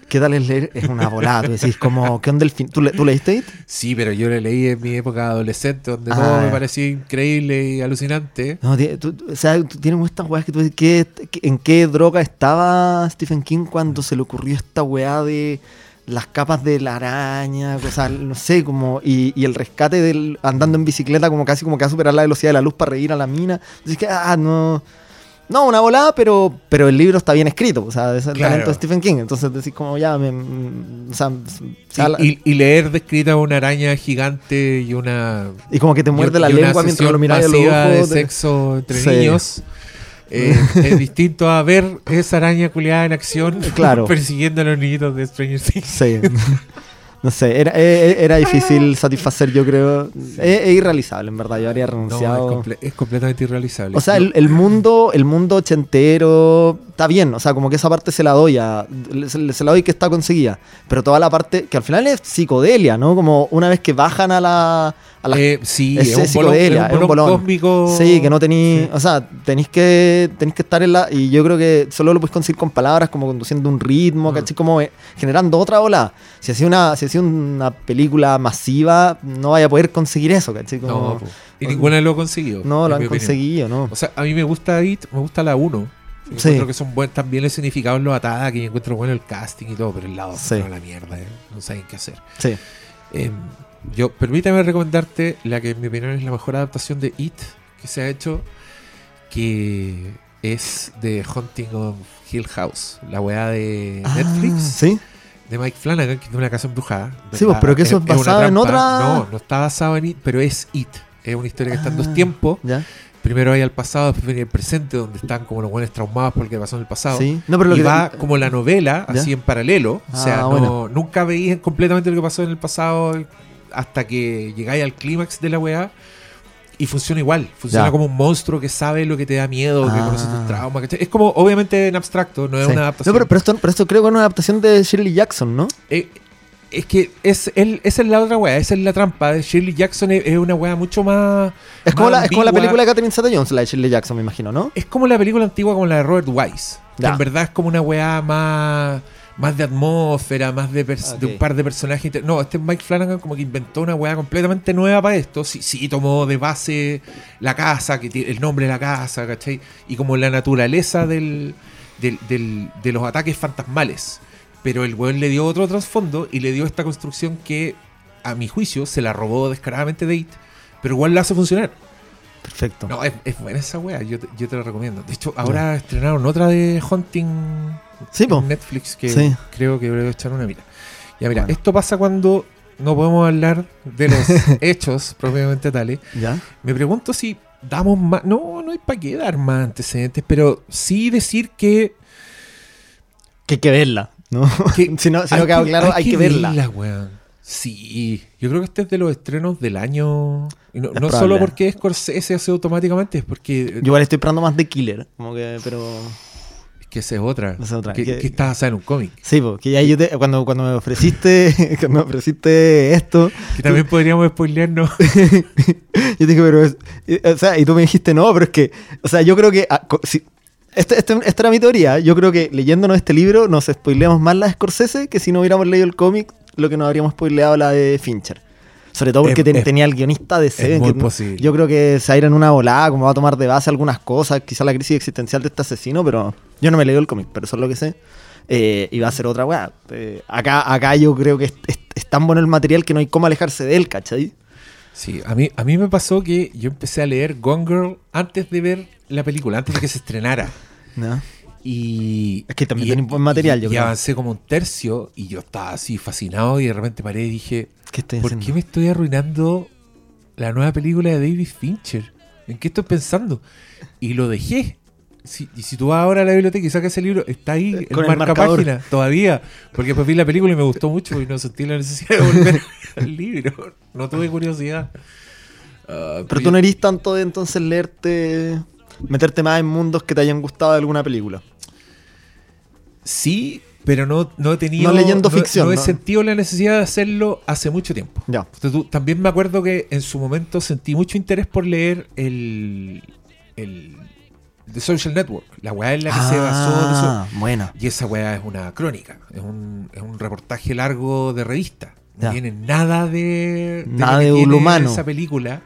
¿Qué tal es leer? Es una volada. Tú decís, como, ¿qué onda el fin? ¿Tú, le- ¿Tú leíste It? Sí, pero yo lo leí en mi época adolescente, donde Ah, todo me ya. parecía increíble y alucinante. No, tú- o sea, tú tienes estas weas que tú dices, ¿qué- ¿en qué droga estaba Stephen King cuando se le ocurrió esta weá de las capas de la araña? O sea, no sé, como, y, y el rescate del andando en bicicleta como casi como que a superar la velocidad de la luz para reír a la mina. Entonces, que, ah, no... No, una volada, pero, pero el libro está bien escrito, o sea, es el Claro. talento de Stephen King. Entonces decís como ya, me, mm, o sea, Sí, la- y, y leer descrita una araña gigante y una y como que te muerde y- la y lengua mientras lo miras los de ojos. de- sexo entre Sí. niños. eh, es distinto a ver esa araña culiada en acción Claro. persiguiendo a los niñitos de Stranger Things. Sí. No sé, era, e- era difícil satisfacer, yo creo. Es, es irrealizable, en verdad. Yo habría No, es, renunciado. comple- es completamente irrealizable. o sea, No, el, el mundo, el mundo ochentero está bien, o sea, como que esa parte se la doy a, se, se la doy que está conseguida, pero toda la parte que al final es psicodelia, ¿no? Como una vez que bajan a la, a eh, sí, es es, un bolón, es es un bolón cósmico. Sí, que no tenéis, Sí. o sea, tenéis que tenéis que estar en la y yo creo que solo lo puedes conseguir con palabras como conduciendo un ritmo. ¿cachai? Como eh, generando otra ola. Si hacía una si hacía una película masiva, no vaya a poder conseguir eso, ¿cachai? Como- No, y ninguna lo ha conseguido. no en lo han conseguido, ¿no? O sea, a mí me gusta It, me gusta la 1. Sí. Encuentro que son buen, también los significados los ataques y encuentro bueno el casting y todo, pero el lado Sí. no la mierda, eh, no saben qué hacer. Sí. Eh, yo, permítame recomendarte la que en mi opinión es la mejor adaptación de It que se ha hecho, que es de Haunting of Hill House, la weá de Ah, Netflix, sí. de Mike Flanagan, que es una casa embrujada. Sí, pues, pero que eso es una basado en otra- No, no está basado en It, pero es It. Es una historia que está en dos Ah, tiempos. Ya. Primero hay al pasado, después viene el presente, donde están como los buenos traumados por lo que pasó en el pasado. Sí. No, pero lo y que va como la novela, ¿Ya? así en paralelo. o sea, Ah, no- nunca veis completamente lo que pasó en el pasado hasta que llegáis al clímax de la weá. Y funciona igual. Funciona Ya. como un monstruo que sabe lo que te da miedo, que Ah. conoce tus traumas. ¿cachai? Es como, obviamente, en abstracto, no es sí. una No, adaptación. pero, pero esto, pero esto creo que es una adaptación de Shirley Jackson, ¿no? Eh, es que es, el, esa es la otra weá, esa es la trampa. Shirley Jackson es, es una weá mucho más. Es como, la, es como la película de Catherine Zeta-Jones, la de Shirley Jackson, me imagino, ¿no? Es como la película antigua como la de Robert Wise. Que en verdad es como una weá más, más de atmósfera, más de, un par de personajes. inter- No, este Mike Flanagan como que inventó una weá completamente nueva para esto. Sí, sí, tomó de base la casa, que tiene el nombre de la casa, ¿cachai? Y como la naturaleza del, del- del- de los ataques fantasmales. Pero el weón le dio otro trasfondo y le dio esta construcción que, a mi juicio, se la robó descaradamente de It, pero igual la hace funcionar. Perfecto. No, es, es buena esa yo te, yo te la recomiendo. De hecho, ahora estrenaron otra de Hunting Sí, en Netflix que Sí. creo que voy a echar una mira. Ya mira, Bueno. esto pasa cuando no podemos hablar de los hechos propiamente tales. ¿Ya? Me pregunto si damos más... No, no hay para qué dar más antecedentes, pero sí decir que... Que hay que verla, ¿no? que si no, si hay no quedado claro, hay, que, verla. weón. Sí, yo creo que este es de los estrenos del año. No no solo porque Scorsese hace automáticamente, es porque Yo igual estoy esperando más de Killer, como que, pero... Que esa es otra. Esa es otra. Que, Que- que está basada en un cómic. Sí, porque ya yo te, cuando, cuando me ofreciste cuando me ofreciste esto, Que también podríamos spoilearnos. yo dije, pero es, eh, o sea, y tú me dijiste, no, pero es que, o sea, yo creo que, ah, si- este, este- esta era mi teoría, yo creo que leyéndonos este libro nos spoileamos más la de Scorsese que si no hubiéramos leído el cómic, lo que nos habríamos spoileado la de Fincher. Sobre todo porque Es- ten- es- tenía el guionista de es muy que posible. Yo creo que se va a ir en una volada, como va a tomar de base algunas cosas, quizá la crisis existencial de este asesino, pero yo no me leído el cómic, pero eso es lo que sé. Eh, y va a ser otra weá. Eh, acá, acá yo creo que es tan bueno el material que no hay cómo alejarse de él, ¿cachai? Sí, a mí, a mí me pasó que yo empecé a leer Gone Girl antes de ver la película, antes de que se estrenara. ¿No? Y, Es que también y- tiene un buen material, y- yo y creo. avancé como un tercio y yo estaba así fascinado y de repente paré y dije, ¿Qué estoy ¿por haciendo? qué me estoy arruinando la nueva película de David Fincher? ¿En qué estoy pensando? Y lo dejé. Si- y si tú vas ahora a la biblioteca y sacas ese libro, está ahí Eh, el con el marca marcador. página todavía. Porque después vi la película y me gustó mucho y no sentí la necesidad de volver al libro. No tuve curiosidad. Ah, Pero tú no eres tanto de entonces leerte, meterte más en mundos que te hayan gustado de alguna película. Sí, pero no, no he tenido. No leyendo ficción, No, he sentido la necesidad de hacerlo hace mucho tiempo. Ya. Entonces, tú- también me acuerdo que en su momento sentí mucho interés por leer el. el The Social Network, la weá en la que se basó. Ah, buena. y esa weá es una crónica, es un, es un reportaje largo de revista. No Ya. tiene nada de. Nada de humano. Esa película.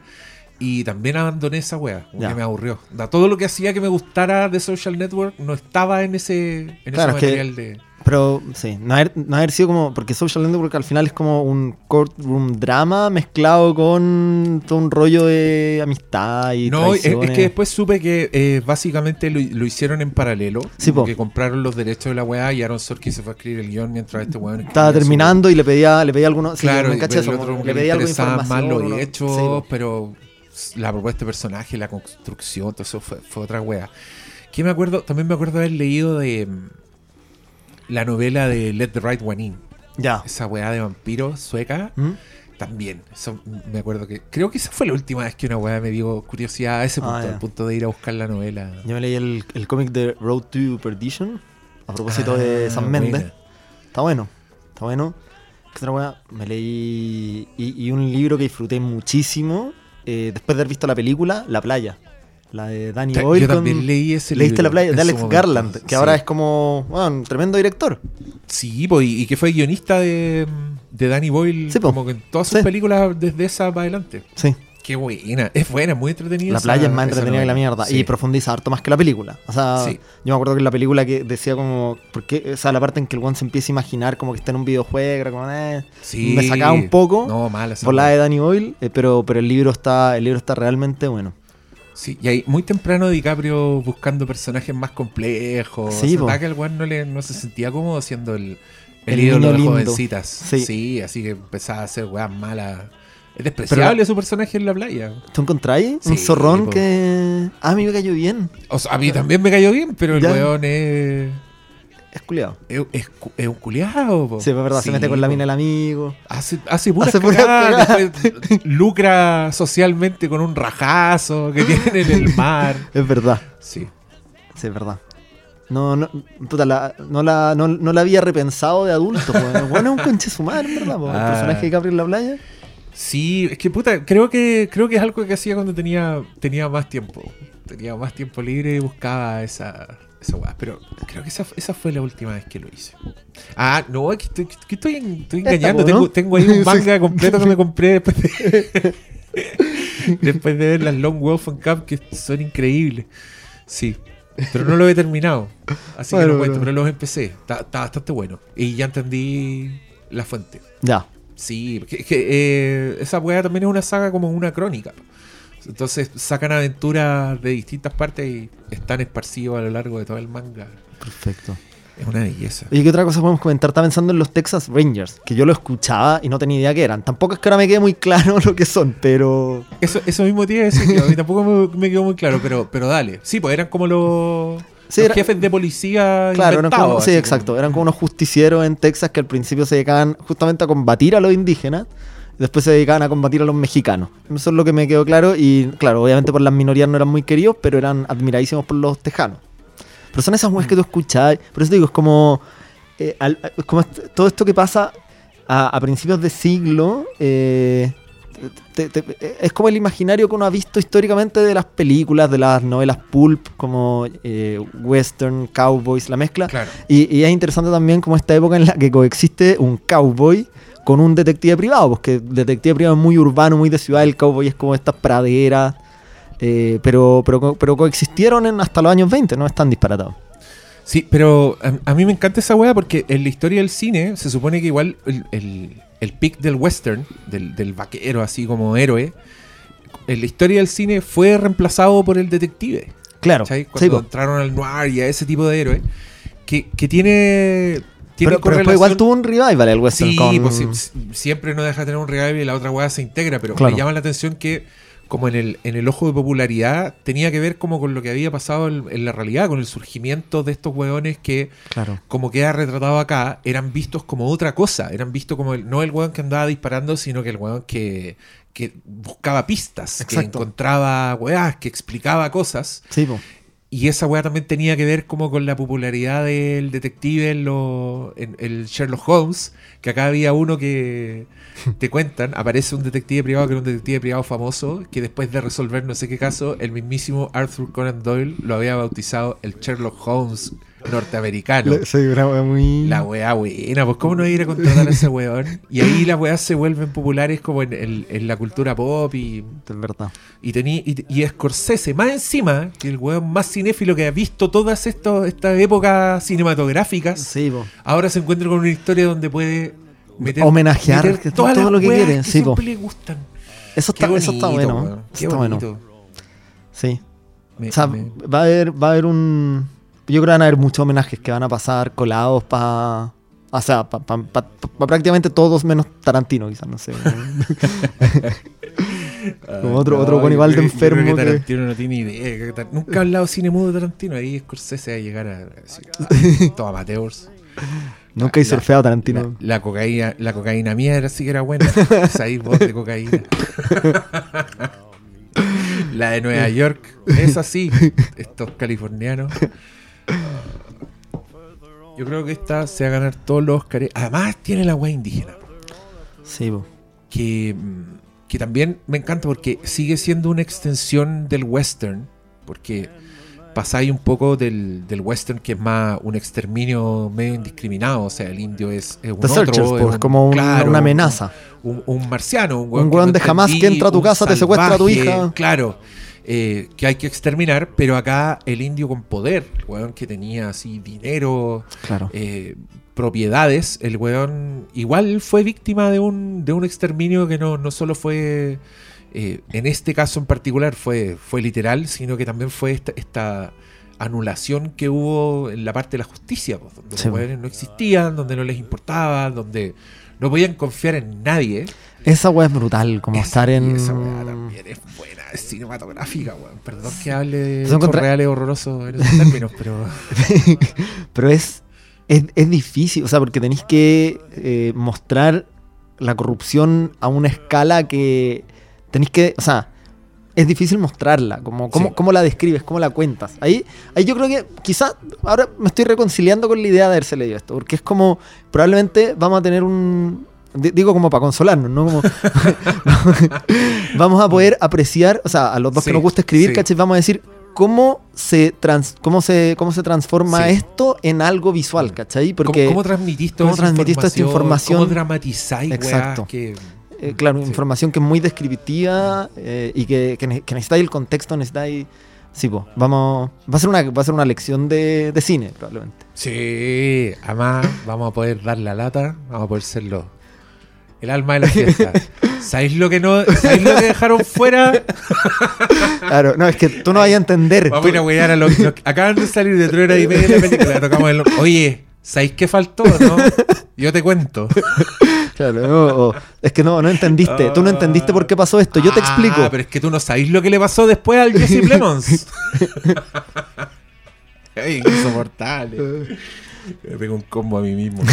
Y también abandoné esa porque Ya. me aburrió. Da, todo lo que hacía que me gustara de Social Network no estaba en ese, en Claro, ese es que- material de. Pero sí, no haber, no haber sido como. Porque Social Network al final es como un courtroom drama mezclado con todo un rollo de amistad y. No, es, que después supe que eh, básicamente lo, lo hicieron en paralelo. Sí, que compraron los derechos de la weá y Aaron Sorkin se fue a escribir el guion mientras este weón Estaba terminando y le pedía, le pedía algunos. sí, Claro, me y el eso, otro le que pedía algo de más información. los hechos, sí, pero la propuesta de personaje, la construcción, todo eso fue, fue otra wea. Que me acuerdo, también me acuerdo haber leído de mm, la novela de Let the Right One In. Ya. Esa weá de vampiros sueca. ¿Mm? También, eso me acuerdo que. Creo que esa fue la última vez que una weá me dio curiosidad a ese Ah, punto, al punto de ir a buscar la novela. Yo me leí el, el cómic de Road to Perdition. A propósito de Ah, San Méndez. Está bueno. Está bueno. ¿Qué otra weá? Me leí. Y, y un libro que disfruté muchísimo. Eh, después de haber visto la película, La Playa. La de Danny Ta- Boyle. Yo con- también leí ese ¿Leíste libro La Playa? De Alex momento. Garland. Que Sí. ahora es como. Bueno, un tremendo director. Sí, po, y, y que fue guionista de, de Danny Boyle Sí, po. como que en todas sus Sí. películas desde esa para adelante. Sí. Qué buena, es buena, muy entretenida. La esa- playa es más entretenida que la mierda. Sí. Y profundiza harto más que la película. O sea, Sí. yo me acuerdo que en la película que decía como. ¿por qué? O sea, la parte en que el one se empieza a imaginar como que está en un videojuego. Como, eh, Sí. me sacaba un poco No, por la de Danny Boyle. eh, pero, pero el libro está. El libro está realmente bueno. Sí, y ahí muy temprano DiCaprio buscando personajes más complejos. Sí, Sí, po. que el weón no, le- no se sentía cómodo siendo el, el, El ídolo de lindo. jovencitas. Sí. Sí. así que empezaba a hacer weas malas. Es despreciable su personaje en la playa. ¿Tú encontráis? un Sí, zorrón po. que. Ah, a mí me cayó bien. O sea, a mí también me cayó bien, pero el Ya. weón es, Es culiado. es, es es un culiado. po. Sí, es verdad. se mete con la po. mina del amigo. Hace, hace puras Hace puras cagadas, cagadas. después lucra socialmente con un rajazo que tiene en el mar. Es verdad. Sí. Sí, es verdad. No, no, puta, la, no, la, no, no la había repensado de adulto. pues. Bueno, es un conche su madre, en verdad. pues. El Ah. personaje de Capri en la playa. Sí, es que puta, creo que creo que es algo que hacía cuando tenía tenía más tiempo. Tenía más tiempo libre y buscaba esa esa weá, pero creo que esa, esa fue la última vez que lo hice. Ah, no, es que estoy, que estoy, en- estoy Esta, engañando. Tengo, tengo ahí un manga completo que me compré después de, después de ver las Long Wolf and Cup que son increíbles. Sí, pero no lo he terminado. Así que Bueno, no cuento, bueno. pero los empecé. Está, está bastante bueno. Y ya entendí la fuente. Ya. Sí, que, que, eh, esa weá también es una saga como una crónica. Entonces sacan aventuras de distintas partes y están esparcidos a lo largo de todo el manga. Perfecto. Es una belleza. Oye, ¿qué otra cosa podemos comentar? Estaba pensando en los Texas Rangers, que yo lo escuchaba y no tenía idea qué eran. Tampoco es que ahora me quede muy claro lo que son, pero. Eso, eso mismo tiene que decir, a mí tampoco me, me quedó muy claro, pero, pero dale. Sí, pues eran como los, Sí, los era- jefes de policía. Claro, eran inventados, como, sí, exacto. Eran como unos justicieros en Texas que al principio se dedicaban justamente a combatir a los indígenas. y Después se dedicaban a combatir a los mexicanos. Eso es lo que me quedó claro. Y claro, obviamente por las minorías no eran muy queridos, pero eran admiradísimos por los tejanos. Pero son esas weas que tú escuchás. Por eso te digo, es como. eh, al- como todo esto que pasa a, a principios de siglo. eh, te- te- es como el imaginario que uno ha visto históricamente de las películas, de las novelas pulp, como eh, western, cowboys, la mezcla. Claro. Y, y es interesante también como esta época en la que coexiste un cowboy con un detective privado, porque el detective privado es muy urbano, muy de ciudad, el cowboy es como estas praderas, eh, pero, pero, co- pero coexistieron en hasta los años 20, no están disparatados. Sí, pero a, a mí me encanta esa weá porque en la historia del cine se supone que igual el, el, el pic del western, del, del vaquero así como héroe, en la historia del cine fue reemplazado por el detective. Claro, sí, Cuando po. entraron al noir y a ese tipo de héroe, que, que tiene... tiene pero, pero igual tuvo un revival el western Sí, con... pues, sí, sí, siempre no deja de tener un revival y la otra weá se integra, pero Claro. me llama la atención que como en el, en el ojo de popularidad tenía que ver como con lo que había pasado en, en la realidad, con el surgimiento de estos weones que Claro. como queda retratado acá, eran vistos como otra cosa, eran vistos como el- no el weón que andaba disparando, sino que el weón que, que buscaba pistas, que encontraba weás, que explicaba cosas. Sí, po. Y esa weá también tenía que ver como con la popularidad del detective en, lo, en el Sherlock Holmes, que acá había uno que te cuentan, aparece un detective privado que era un detective privado famoso, que después de resolver no sé qué caso, el mismísimo Arthur Conan Doyle lo había bautizado el Sherlock Holmes norteamericano. Le- Sí, una wea muy... La weá buena, pues cómo no ir a contratar a ese weón. Y ahí las weas se vuelven populares como en, la cultura pop y, Es verdad. y, tení, y, y Scorsese, más encima, que el weón más cinéfilo que ha visto todas estas épocas cinematográficas, Sí, ahora se encuentra con una historia donde puede meter, Homenajear meter que todas todo lo que weas quiere, sí, po. siempre le gustan. Eso está, eso está bueno. weón, eso Qué está bueno. Sí. Me- O sea, me- va a haber, va a haber un. Yo creo que van a haber muchos homenajes que van a pasar colados para. O sea, para prácticamente todos menos Tarantino, quizás, no sé. Como otro- otro yo con igual de creo enfermo que que- Tarantino no tiene idea. que Tar- Nunca ha hablado cine mudo de Tarantino. Ahí Scorsese va a llegar a decir, todo amateurs. Nunca he La- surfeado La, Tarantino. la cocaína, la cocaína mía era sí que era buena. Ahí vos de cocaína. la de Nueva York, es así. Estos californianos. Yo creo que esta se va a ganar todos los Oscars. Además, tiene la wea indígena. Sí, po. que, que también me encanta porque sigue siendo una extensión del western, porque pasáis un poco del, del western que es más un exterminio medio indiscriminado, o sea, el indio es, es un The otro, Searchers, es pues, un- como un- claro, una amenaza. Un, un marciano, un Un weón, no de jamás que entra a tu casa, te secuestra a tu hija. Claro, eh, que hay que exterminar, pero acá el indio con poder, el weón que tenía así dinero, Claro. eh, propiedades, el weón igual fue víctima de un, de un exterminio que no, no solo fue, eh, en este caso en particular, fue, fue literal, sino que también fue esta, esta anulación que hubo en la parte de la justicia, pues, donde Sí, los weones no existían, donde no les importaba, donde no podían confiar en nadie. Esa weá es brutal, como estar en. Esa weá también es buena, es cinematográfica, weón. Perdón que hable de Son contra- reales horrorosos en esos términos, pero... Pero es, es, es difícil, o sea, porque tenéis que eh, mostrar la corrupción a una escala que tenéis que, o sea, es difícil mostrarla, como, cómo, Sí. cómo la describes, cómo la cuentas. Ahí, ahí yo creo que quizás ahora me estoy reconciliando con la idea de haberse leído esto, porque es como, probablemente vamos a tener un... di- Digo como para consolarnos, ¿no? Como, vamos a poder apreciar, o sea, a los dos Sí, que nos gusta escribir, sí. ¿cachai? Vamos a decir cómo se, trans, cómo se, cómo se transforma esto en algo visual, ¿cachai? Porque, ¿Cómo, cómo transmitís toda ¿cómo esa transmitís toda esta información? ¿Cómo dramatizáis, Exacto. weá, que... eh, claro, Sí. información que es muy descriptiva eh, y que, que, que necesitáis el contexto, necesitáis... Sí, pues, vamos... Va a ser una, va a ser una lección de, de cine, probablemente. Sí, además vamos a poder dar la lata, vamos a poder serlo. El alma de la fiesta. ¿Sabéis lo que no, ¿sabéis lo que dejaron fuera? Claro, no, es que tú no vayas a entender. Vamos a ir a a los, los- Acaban de salir de tres horas y media de la película. Tocamos el, Oye, ¿sabéis qué faltó? No? Yo te cuento. Claro, no, o- es que no, no entendiste. Tú no entendiste por qué pasó esto. Yo te Ah, explico. pero es que tú no sabéis lo que le pasó después al Jesse Plemons. Ay, insoportable. Me pego un combo a mí mismo.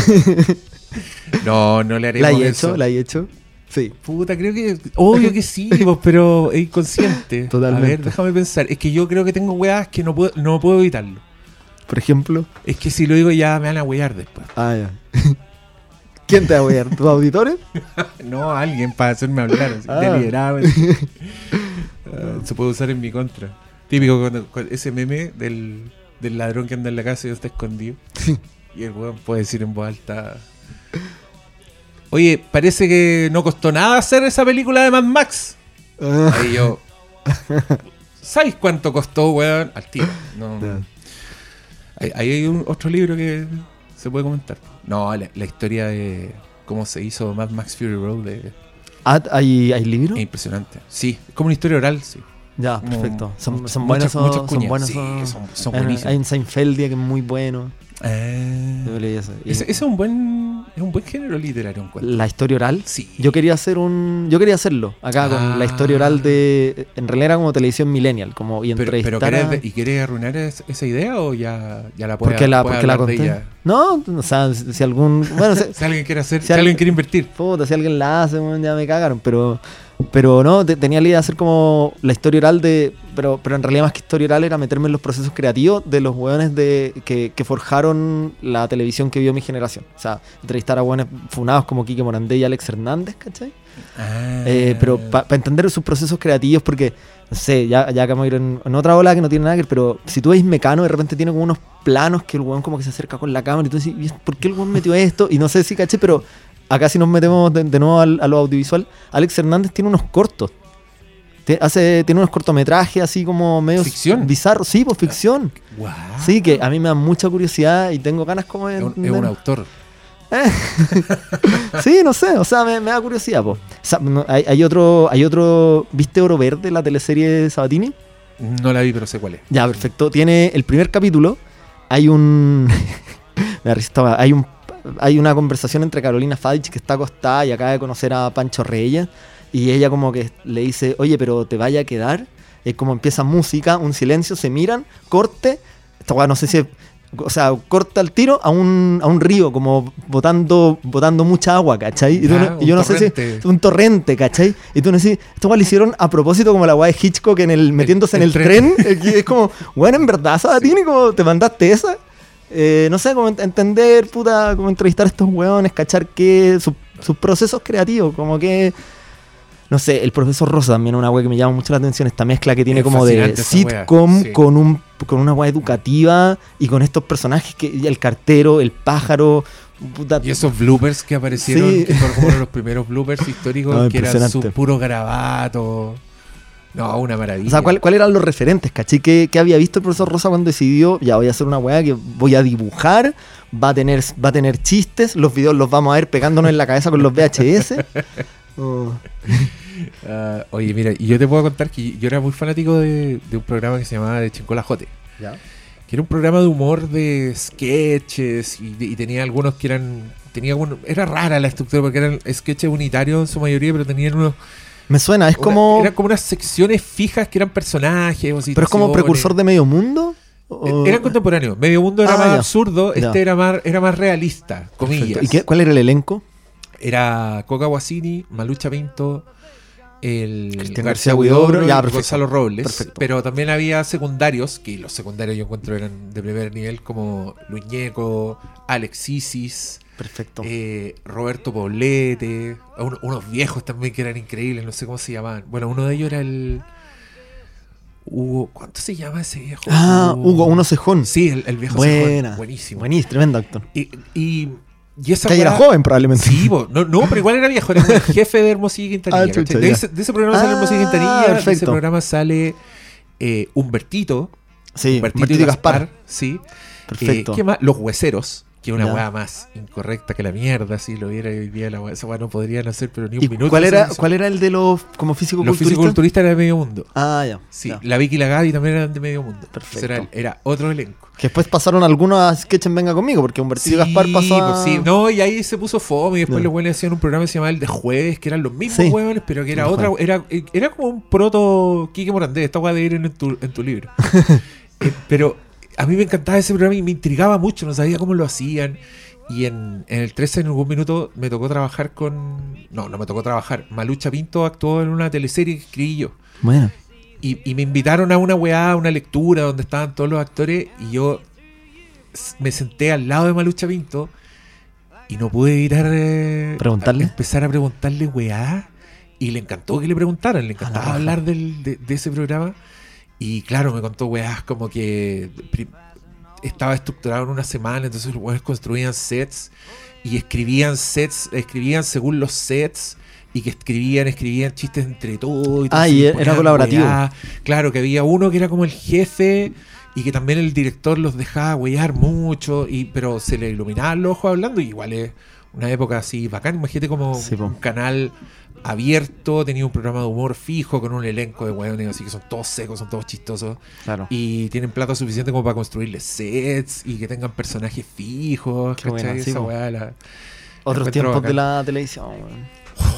No, no le haremos ¿La he eso. hecho? ¿La he hecho? Sí. Puta, creo que. Obvio que sí, pero es inconsciente. Totalmente. A ver, déjame pensar. Es que yo creo que tengo weas que no puedo, no puedo evitarlo. por ejemplo. Es que si lo digo ya me van a huear después. Ah, ya. ¿Quién te va a apoyar? ¿Tus auditores? No, alguien para hacerme hablar así, Ah. deliberadamente. Ah, se puede usar en mi contra. Típico cuando, cuando- ese meme del, del ladrón que anda en la casa y está escondido. Y el weón puede decir en voz alta. Oye, parece que no costó nada hacer esa película de Mad Max. Ah, Ahí yo. ¿Sabes cuánto costó, weón? Al tiro. No. Ahí hay un, otro libro que se puede comentar. No, la, la historia de cómo se hizo Mad Max Fury Road es, Ah, ¿Hay, ¿Hay libro? es impresionante. Sí, es como una historia oral, sí. Ya, perfecto. Son, muchas- buenos. muchas- Son, muchas son cuñas. buenos. Sí, son- son- son hay- buenísimos. Hay un Seinfeldia que es muy bueno. Ah. Yo leí eso. Y ese es un buen es un buen género literario encuentro. La historia oral. Sí. Yo quería hacer un. Yo quería hacerlo acá con Ah. la historia oral de. En realidad era como televisión millennial. Como y pero, pero. ¿querés ¿Y quieres arruinar es- esa idea o ya, ya la porque la, porque la conté. No, o sea, si, si algún. Bueno, si, Si alguien quiere hacer, Si alguien- alguien quiere invertir. puta, si alguien la hace, ya me cagaron. Pero. Pero no, te- tenía la idea de hacer como la historia oral de. Pero, pero en realidad más que historia oral era meterme en los procesos creativos de los hueones de, que, que forjaron la televisión que vio mi generación. O sea, entrevistar a hueones funados como Quique Morandé y Alex Hernández, ¿cachai? Ah. Eh, pero para entender sus procesos creativos, porque, no sé, ya, ya que vamos a ir en, en otra ola que no tiene nada que ver, pero si tú veis Mecano, de repente tiene como unos planos que el weón como que se acerca con la cámara y tú dices, "¿Y ¿por qué el weón metió esto? Y no sé si caché, pero acá si nos metemos de, de nuevo al- a lo audiovisual, Alex Hernández tiene unos cortos. Te- hace, tiene unos cortometrajes así como medio ¿Ficción? bizarros. Sí, pues ficción. Guau. Sí, que a mí me da mucha curiosidad y tengo ganas como de... Es un, es entender. un autor. Sí, no sé, o sea, me, me da curiosidad, po. O sea, no, hay, hay otro, hay otro, ¿viste Oro Verde, la teleserie de Sabatini? No la vi, pero sé cuál es. Ya, perfecto. Tiene el primer capítulo, hay un, hay un, hay una conversación entre Carolina Fadich que está acostada y acaba de conocer a Pancho Reyes y ella como que le dice, oye, pero te vaya a quedar. Es como empieza música, un silencio, se miran, corte, esta no sé si es- o sea, corta el tiro a un, a un río, como botando, botando mucha agua, ¿cachai? Y, no- y yo no sé si un torrente, ¿cachai? Y tú no sé, esto lo hicieron a propósito como la weá de Hitchcock en el, metiéndose en el el tren. es como, bueno, en verdad, Sabatini, como te mandaste esa. Eh, no sé, como ent- entender, puta, como entrevistar a estos weones, cachar qué, su- sus procesos creativos, como que. No sé, el profesor Rosa también es una weá que me llama mucho la atención, esta mezcla que tiene Es como de sitcom sí. con un con una weá educativa y con estos personajes que el cartero, el pájaro, puta, Y esos bloopers que aparecieron, Sí. que fueron como los primeros bloopers históricos, No, que eran impresionante. su puro grabato. No, una maravilla. O sea, ¿cuál- ¿cuáles eran los referentes, cachai? ¿Qué, qué había visto el profesor Rosa cuando decidió, ya voy a hacer una weá que voy a dibujar, va a tener, va a tener chistes, los videos los vamos a ver pegándonos en la cabeza con los VHS? Oh. Ah, oye, mira, y yo te puedo contar que yo era muy fanático de, de un programa que se llamaba De Chincolajote. Que era un programa de humor de sketches y, tenía algunos que eran. Tenía era rara la estructura porque eran sketches unitarios en su mayoría, pero tenían unos. Me suena, es una- como... eran como unas secciones fijas que eran personajes. o ¿Pero es como precursor de Medio Mundo? Eh, ¿O- Eran contemporáneos. Medio mundo era Ah, más ya. absurdo, Ya. este era más, era más realista, comillas. Perfecto. ¿Y qué- cuál era el elenco? Era Coca Guasini, Malucha Pinto, el Cristian García Huidobro. Gonzalo Robles. Perfecto. Pero también había secundarios, que los secundarios yo encuentro eran de primer nivel, como Luis Ñeco, Alex Isis, Perfecto. eh, Roberto Poblete, un- unos viejos también que eran increíbles, no sé cómo se llamaban. Bueno, uno de ellos era el... Hugo, ¿cuánto se llama ese viejo? ah, Hugo, uno cejón. Sí, el, el viejo Buena. Cejón, buenísimo. Buenísimo, tremendo actor. Y, y, y esa Que era joven probablemente. Sí, no, no, pero igual era viejo, era el jefe de Hermosillo y Quintanilla. Ah, de, ese, de ese programa sale Ah, Hermosillo y Quintanilla, de ese programa sale eh, Humbertito, Sí, Humbertito, Martito y Gaspar. sí. Perfecto. Eh, ¿Qué más? Los hueseros, que una weá más incorrecta que la mierda, si lo viera hoy día, la weá, esa weá no podrían hacer, pero ni un ¿Y minuto. cuál era, cuál era el de los como Los físico-culturistas? era de medio mundo. Ah, ya. Sí, ya. la Vicky y la Gaby también eran de medio mundo. Perfecto. Era, era otro elenco. Que después pasaron algunos a Sketch en Venga Conmigo, porque Humbertito y Gaspar pasó a... pues sí. No, y ahí se puso fome y después los buenos hacían un programa que se llamaba El de Jueves, que eran los mismos Sí. huevones, pero que era otra, era, era como un proto Quique Morandé, esta hueá de ir en tu, en tu libro. Eh, pero a mí me encantaba ese programa y me intrigaba mucho, no sabía cómo lo hacían. Y en, en el 13 en algún minuto me tocó trabajar con... No, no me tocó trabajar. Malucha Pinto actuó en una teleserie que escribí yo. Bueno. Y, y me invitaron a una weá, a una lectura donde estaban todos los actores y yo me senté al lado de Malucha Pinto y no pude evitar eh, ¿Preguntarle? a- empezar a preguntarle weá. Y le encantó que le preguntaran, le encantaba hablar del- de, de ese programa. Y claro, me contó weás como que estaba estructurado en una semana, entonces los weones construían sets y escribían sets, escribían según los sets y que escribían, escribían chistes entre todos. Ah, entonces y era colaborativo. weá. Claro, que había uno que era como el jefe y que también el director los dejaba huear mucho, y, pero se le iluminaban los ojos hablando y igual es una época así bacán. Imagínate como Sí, un canal abierto, tenía un programa de humor fijo con un elenco de hueones así que son todos secos, son todos chistosos Claro. y tienen plata suficiente como para construirles sets y que tengan personajes fijos. Qué buena, ¿cachai? sí, Esa weá la- Otros tiempos de la televisión, weón.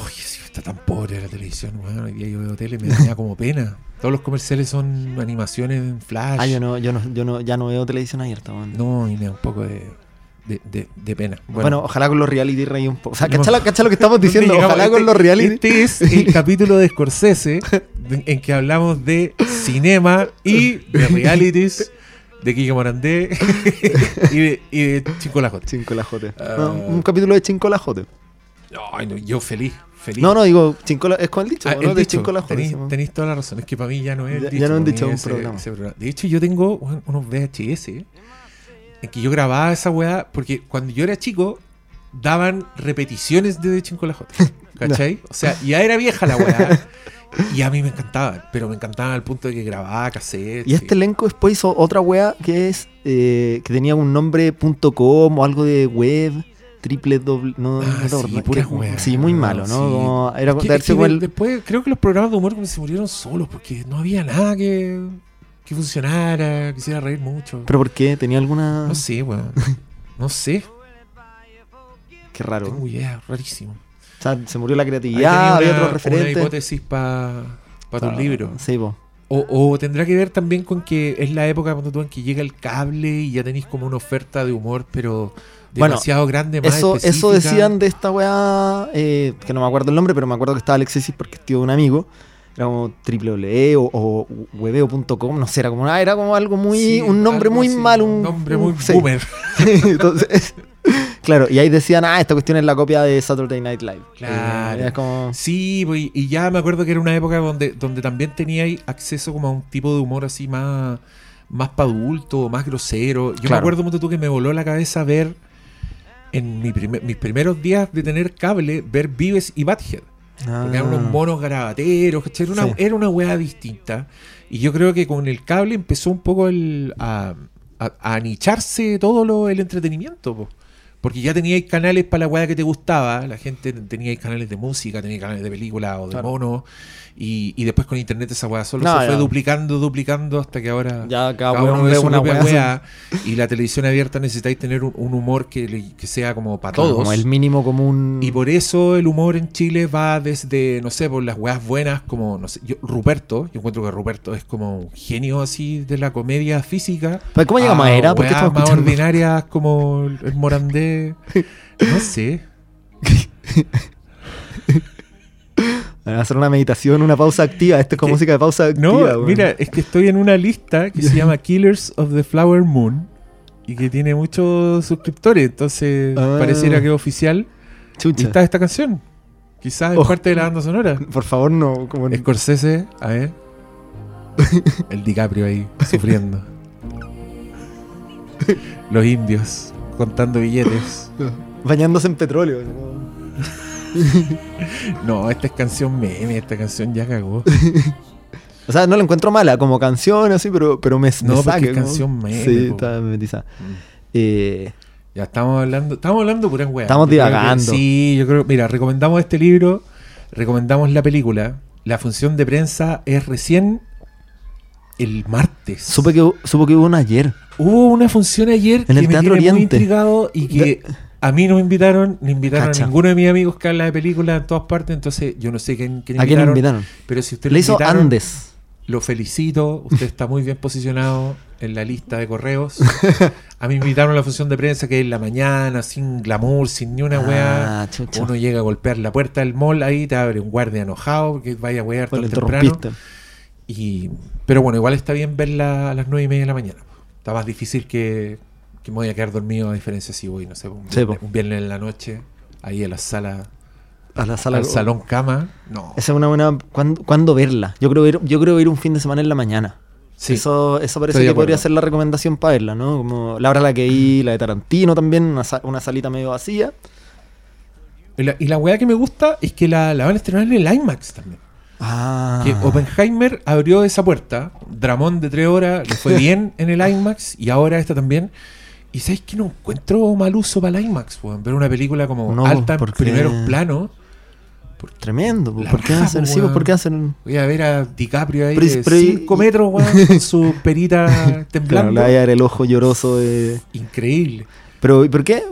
Uy, sí, está tan pobre la televisión, weón. Hoy día yo veo tele y me da como pena. Todos los comerciales son animaciones en flash. Ah, yo no, yo no, yo no, ya no veo televisión abierta, weón. No, y me da un poco de, de, de- de pena. Bueno, ojalá con los reality reí un poco. O sea, No. ¿cacha, lo- cacha lo que estamos ¿dónde diciendo? Ojalá con Este- los reality. Este es el capítulo de Scorsese en que hablamos de cinema y de realities de Kike Morandé y de, y de Chico Lajote. Chinco Lajote. Ah. No, un capítulo de Chinco Lajote. Ay, no, yo feliz, feliz. No, no, digo, Chinco La- es con el dicho, Ah, ¿no? el De dicho, tenéis, ¿no? tenéis toda la razón. Es que para mí ya no es Ya- el ya dicho. no mí dicho, un ese- programa. ese programa. De hecho, yo tengo un- unos VHS en que yo grababa esa weá porque cuando yo era chico daban repeticiones de Chinco Lajote. ¿Cachai? O sea, ya era vieja la weá. Y a mí me encantaba, pero me encantaba al punto de que grababa cassette. Y este elenco después hizo otra wea que es eh, que tenía un nombre .com o algo de web, triple doble, no, Ah, no sí, que- wea. Sí, muy malo, ¿no? Sí. Como era Que- haber que el- Después creo que los programas de humor como se murieron solos porque no había nada que, que funcionara, que hiciera reír mucho. ¿Pero por qué? ¿Tenía alguna...? No sé, weón. No sé. Qué raro. Tengo idea, rarísimo. O sea, se murió la creatividad, había una- otros Una referentes. hipótesis para tu Ah, libro. Sí, po. O, o tendrá que ver también con que es la época cuando tú en que llega el cable y ya tenéis como una oferta de humor, pero Bueno, demasiado grande, más Eso, eso decían de esta weá, eh, que no me acuerdo el nombre, pero me acuerdo que estaba Alexis porque es tío de un amigo. Era como www o, o webeo.com, no sé, era como, ah, era como algo muy, Sí, un nombre muy así, malo. Un nombre muy sí. boomer. Entonces, claro, y ahí decían, ah, esta cuestión es la copia de Saturday Night Live. Claro. Eh, es como, Sí, pues, y ya me acuerdo que era una época donde, donde también teníais acceso como a un tipo de humor así más, más para adulto, más grosero. Yo me acuerdo mucho tú que me voló la cabeza ver en mi primer- mis primeros días de tener cable, ver Vives y Badhead. Porque eran unos ah, monos garabateros, ¿cachai? Era una, Sí. era una weá distinta. Y yo creo que con el cable empezó un poco el, a, a, a anicharse todo lo, el entretenimiento. po. Porque ya teníais canales para la weá que te gustaba. La gente tenía canales de música, tenía canales de película o de Claro. monos. Y, y después con internet esa weá solo No, se fue duplicando, duplicando hasta que ahora ya cada, cada uno ve una weá. weá. Y la televisión abierta necesitáis tener un, un humor que, sea como para Claro, todos. Como el mínimo común. Y por eso el humor en Chile va desde, no sé, por las weas buenas, como, no sé, yo, Ruperto, yo encuentro que Ruperto es como un genio así de la comedia física. Pero ¿Cómo llegamos a era? ¿Por qué weas estamos más ordinarias como el, el No sé. A hacer una meditación, una pausa activa. Esto es como Que- música de pausa activa. No, mira, es que estoy en una lista que se llama Killers of the Flower Moon y que tiene muchos suscriptores, entonces Ah. pareciera que es oficial. Y Chucha. está esta canción. Quizás es Ojo. parte de la banda sonora. Por favor, no. Como... Scorsese, a ver. El DiCaprio ahí, sufriendo. Los indios, contando billetes. Bañándose en petróleo. ¿no? Esta es canción meme, esta canción ya cagó. O sea, no la encuentro mala como canción, así, pero, pero me, No, me es ¿no? canción meme, Sí, po. está memetizada. Eh, Ya estamos hablando, estamos hablando pura weá. Estamos divagando. sí, yo creo, mira, recomendamos este libro, recomendamos la película. La función de prensa es recién el martes. supe, que, supo que hubo una ayer. Hubo una función ayer En que el me Teatro muy intrigado y que a mí no me invitaron, ni invitaron Cacha. a ninguno de mis amigos que habla de películas en todas partes, entonces yo no sé quién, quién ¿A quién invitaron, invitaron? Pero si usted Le lo hizo invitaron, Andes. lo felicito, usted está muy bien posicionado en la lista de correos. A mí me invitaron a la función de prensa que es en la mañana, sin glamour, sin ni una weá. Ah, chucha. Uno llega a golpear la puerta del mall, ahí te abre un guardia enojado porque vaya a wear tan te temprano. Y, pero bueno, igual está bien verla a las nueve y media de la mañana. Está más difícil que, que me voy a quedar dormido a diferencia si voy, no sé, un Sí, viernes, po. un viernes en la noche, ahí en la sala, A la sala. al salón cama. No. Esa es una buena. ¿Cuándo, cuándo verla? Yo creo, ir, yo creo ir un fin de semana en la mañana. Sí. Eso, eso parece que podría ser la recomendación para verla, ¿no? Como la hora a la que vi, la de Tarantino también, una, una salita medio vacía. Y la, y la weá que me gusta es que la, la van a estrenar en el IMAX también. Ah. Que Oppenheimer abrió esa puerta, Dramón de tres horas, le fue bien en el IMAX y ahora esta también. Y sabes que no encuentro mal uso para el IMAX, weón. Ver una película como No, alta en primeros planos. Tremendo. po. La ¿Por qué raja, hacen? po, Sí, weón. ¿por qué hacen? Voy a ver a DiCaprio ahí de pero y- 5 metros, weón, con su perita Claro, temblando. le vaya a el ojo lloroso de. Increíble. Pero, ¿y por qué?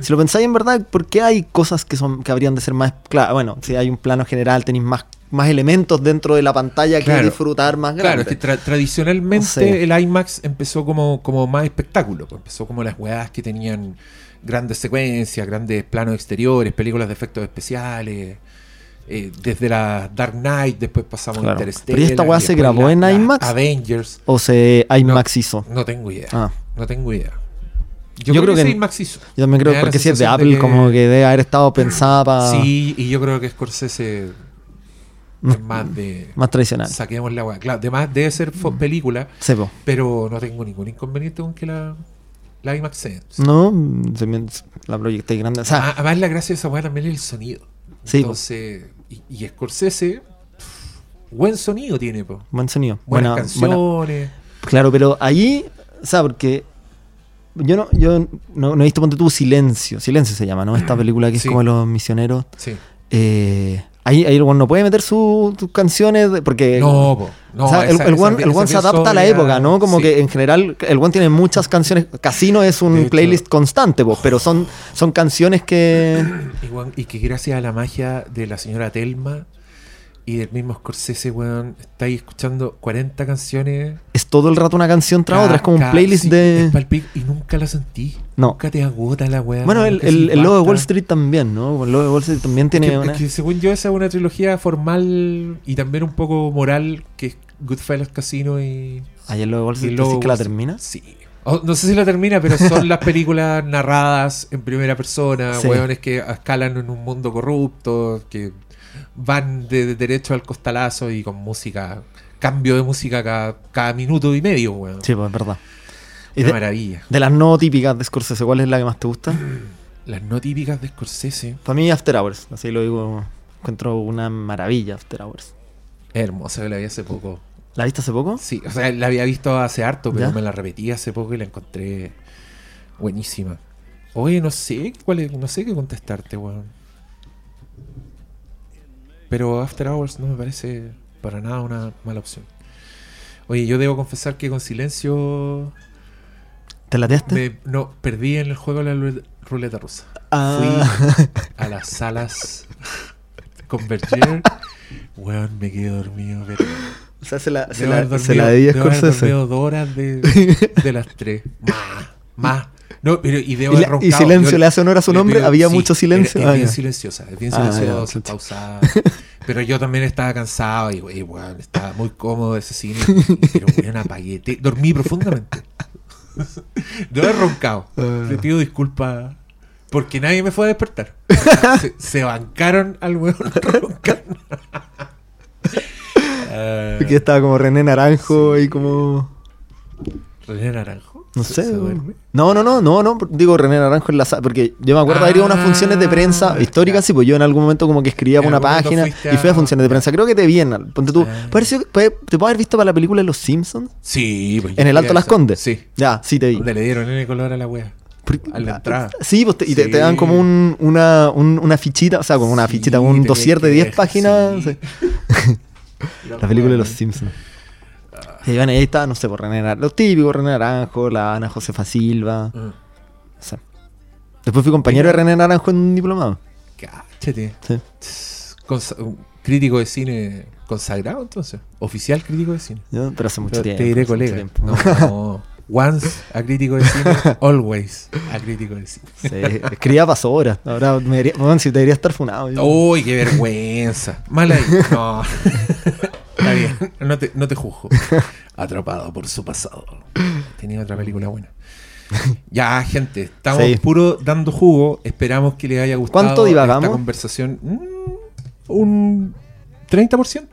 Si lo pensáis en verdad, ¿por qué hay cosas que son que habrían de ser más. Claro, bueno, si hay un plano general, tenéis más, más elementos dentro de la pantalla que disfrutar más grande. Claro, es que tra- tradicionalmente No sé. el IMAX empezó como, como más espectáculo. pues, Empezó como las weas que tenían grandes secuencias, grandes planos exteriores, películas de efectos especiales. eh, desde la Dark Knight, después pasamos Claro. a Interstellar. Pero ¿y esta wea y se grabó la- en IMAX? Avengers. O se IMAX hizo. No tengo idea. Ah. No tengo idea. Yo Yo, creo, creo que, que- IMAX hizo. Yo también creo porque si es de Apple, que- como que debe haber estado pensada para Sí, y yo creo que Scorsese. Es más de. más tradicional. Saquemos la weá. Claro, además debe ser fo- película, Sepo. pero no tengo ningún inconveniente con que la, la IMAX sea. No, mm, también la proyecté grande. O sea, Además, la gracia de esa weá también es el sonido. Sí, Entonces, y, y Scorsese, buen sonido tiene, po. buen sonido. Buenas Buena, buena- canciones. Claro, pero ahí, o sea, porque yo no, yo no, no he visto Ponte tú Silencio. Silencio se llama, ¿no? Esta película que es Sí. como los misioneros. Sí. Eh, ahí, ahí el one no puede meter su- sus canciones de- porque No, po. No, o sea, el, esa- el one, el one se adapta a la época, ¿no? Como sí. que en general el one tiene muchas canciones. Casino es un hecho- playlist constante, po, pero son, son canciones que. Y, y que gracias a la magia de la señora Telma y del mismo Scorsese, weón, estáis escuchando 40 canciones. Es todo el rato una canción tras otra. Es como un playlist sí, de. es pa'l pic, y nunca la sentí. No. Nunca te agota la weá. Bueno, el, el, el logo de. Wall Street también, ¿no? El logo de Wall Street también Es tiene que, una. es que según yo esa es una trilogía formal y también un poco moral que es Goodfellas Casino y, Ahí el logo de Wall Street, ¿decís que la termina? Sí. O- no sé si la termina, pero son las películas narradas en primera persona, Sí. hueones que escalan en un mundo corrupto, que van de, de derecho al costalazo y con música, cambio de música cada, cada minuto y medio, weón. Sí, pues es verdad. Una de, maravilla. de las no típicas de Scorsese, ¿cuál es la que más te gusta? Las no típicas de Scorsese. Para mí, After Hours. Así lo digo. Encuentro una maravilla, After Hours. Hermosa la vi hace poco. ¿La viste hace poco? Sí, o sea, la había visto hace harto, pero ¿Ya? me la repetí hace poco y la encontré buenísima. Oye, no sé cuál es- no sé qué contestarte, weón. Pero After Hours no me parece para nada una mala opción. Oye, yo debo confesar que con silencio ¿Te lateaste? me, no perdí en el juego la rule- ruleta rusa. Ah. Fui a las salas Converger. Weón, me quedé dormido, pero O sea, se la, se Debo la, haber se la dormido- di a debo haber Scorsese. dormido dos horas de, de las tres. Más, más. No, pero y debo Y, y silencio Yo- le hace honor a su nombre. Había sí, mucho silencio. Es, Ah, bien silenciosa, es bien Ah, silenciosa, chucha. pausada. Pero yo también estaba cansado y, y bueno, estaba muy cómodo ese cine. Pero bueno, apagué. Dormí profundamente. Debo haber roncado. Ah. Le pido disculpas. Porque nadie me fue a despertar. Se, se bancaron al weón roncando. Ah, Aquí estaba como René Naranjo y como. René Naranjo. No ¿Se- sé. se? No, no, no, no, no. Digo René Naranjo en la sala. Porque yo me acuerdo de haber ido a unas Ah, funciones de prensa históricas. ya. Sí, pues yo en algún momento como que escribía una página y fui a funciones de prensa. Creo que te vi en. Ponte tú. Ah. pareció- ¿Te puedo haber visto para la película de Los Simpsons? Sí, pues ¿En el Alto Las. Condes? Sí. Ya, sí te vi. Donde le dieron N color a la wea. A la entrada. Sí, pues te- y te, dan como un, una, un- una fichita, o sea, como una Sí, fichita, un dossier de que 10 ver, páginas. sí. sí. La película de los Simpsons. Y bueno, ahí está, no sé, por René Naranjo, los típicos, René Naranjo, la Ana Josefa Silva. Ah, o sea. Después fui compañero de René Naranjo en un diplomado. Cáchate. Sí. Consa- crítico de cine consagrado entonces. Oficial crítico de cine. Yo, pero hace mucho Pero tiempo. te diré colega. No, no. Once a crítico de cine, always a crítico de cine. Sí, escribía pasó horas. Ahora me debería, bueno, si debería estar funado. Uy, qué vergüenza. Mal ahí. No. Está bien. No te, no te juzgo. Atrapado por su pasado. Tenía otra película buena. Ya, gente, estamos Sí. puro dando jugo. Esperamos que les haya gustado ¿Cuánto divagamos? esta conversación. Mm, ¿Un 30%?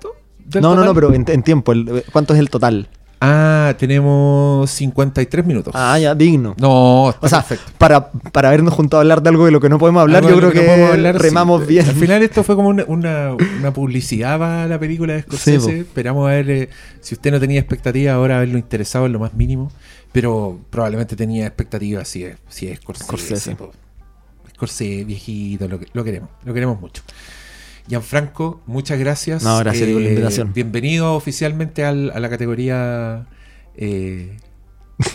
del No, no, no, pero en, en tiempo. el- ¿Cuánto es el total? Ah, tenemos 53 minutos. Ah, ya, digno. No, está o sea, perfecto. para, para habernos juntado a hablar de algo de lo que no podemos hablar, Algo yo creo que, no hablar, remamos sí. bien. Al final esto fue como una, una, una publicidad para la película de Scorsese. Sí. Esperamos haber, eh, si usted no tenía expectativa, ahora haberlo interesado en lo más mínimo. Pero probablemente tenía expectativas si es, si es Scorsese. Scorsese. Scorsese, viejito, lo, que- lo queremos, lo queremos mucho. Gianfranco, muchas gracias. No, gracias por la invitación. Bienvenido oficialmente al- a la categoría... eh,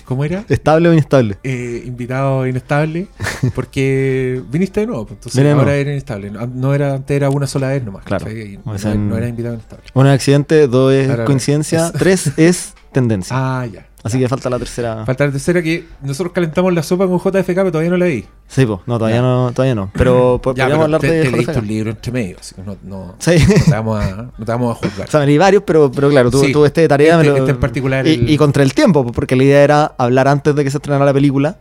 ¿Cómo era? ¿Estable o inestable? eh, invitado inestable porque viniste de nuevo, pues, entonces Vine ahora nuevo. eres inestable. No, no era, antes era una sola vez nomás. Claro. No, sea, no en- era invitado inestable. Es accidente, dos es Ahora- coincidencia, es- tres es tendencia. Ah, ya. Así que falta la tercera. Falta la tercera que nosotros calentamos la sopa con JFK, pero todavía no la vi. Sí, pues, no, todavía Ya. no, todavía no. Pero Ya, podríamos pero hablar te, de te JFK. leíste un libro entre medio, así que no, no, Sí. no te vamos a, no te vamos a juzgar. O sea, me leí varios, pero, pero claro, tuve, Sí. tuve este de tarea. me Este- lo- este en particular, Y, el- y contra el tiempo, pues, porque la idea era hablar antes de que se estrenara la película.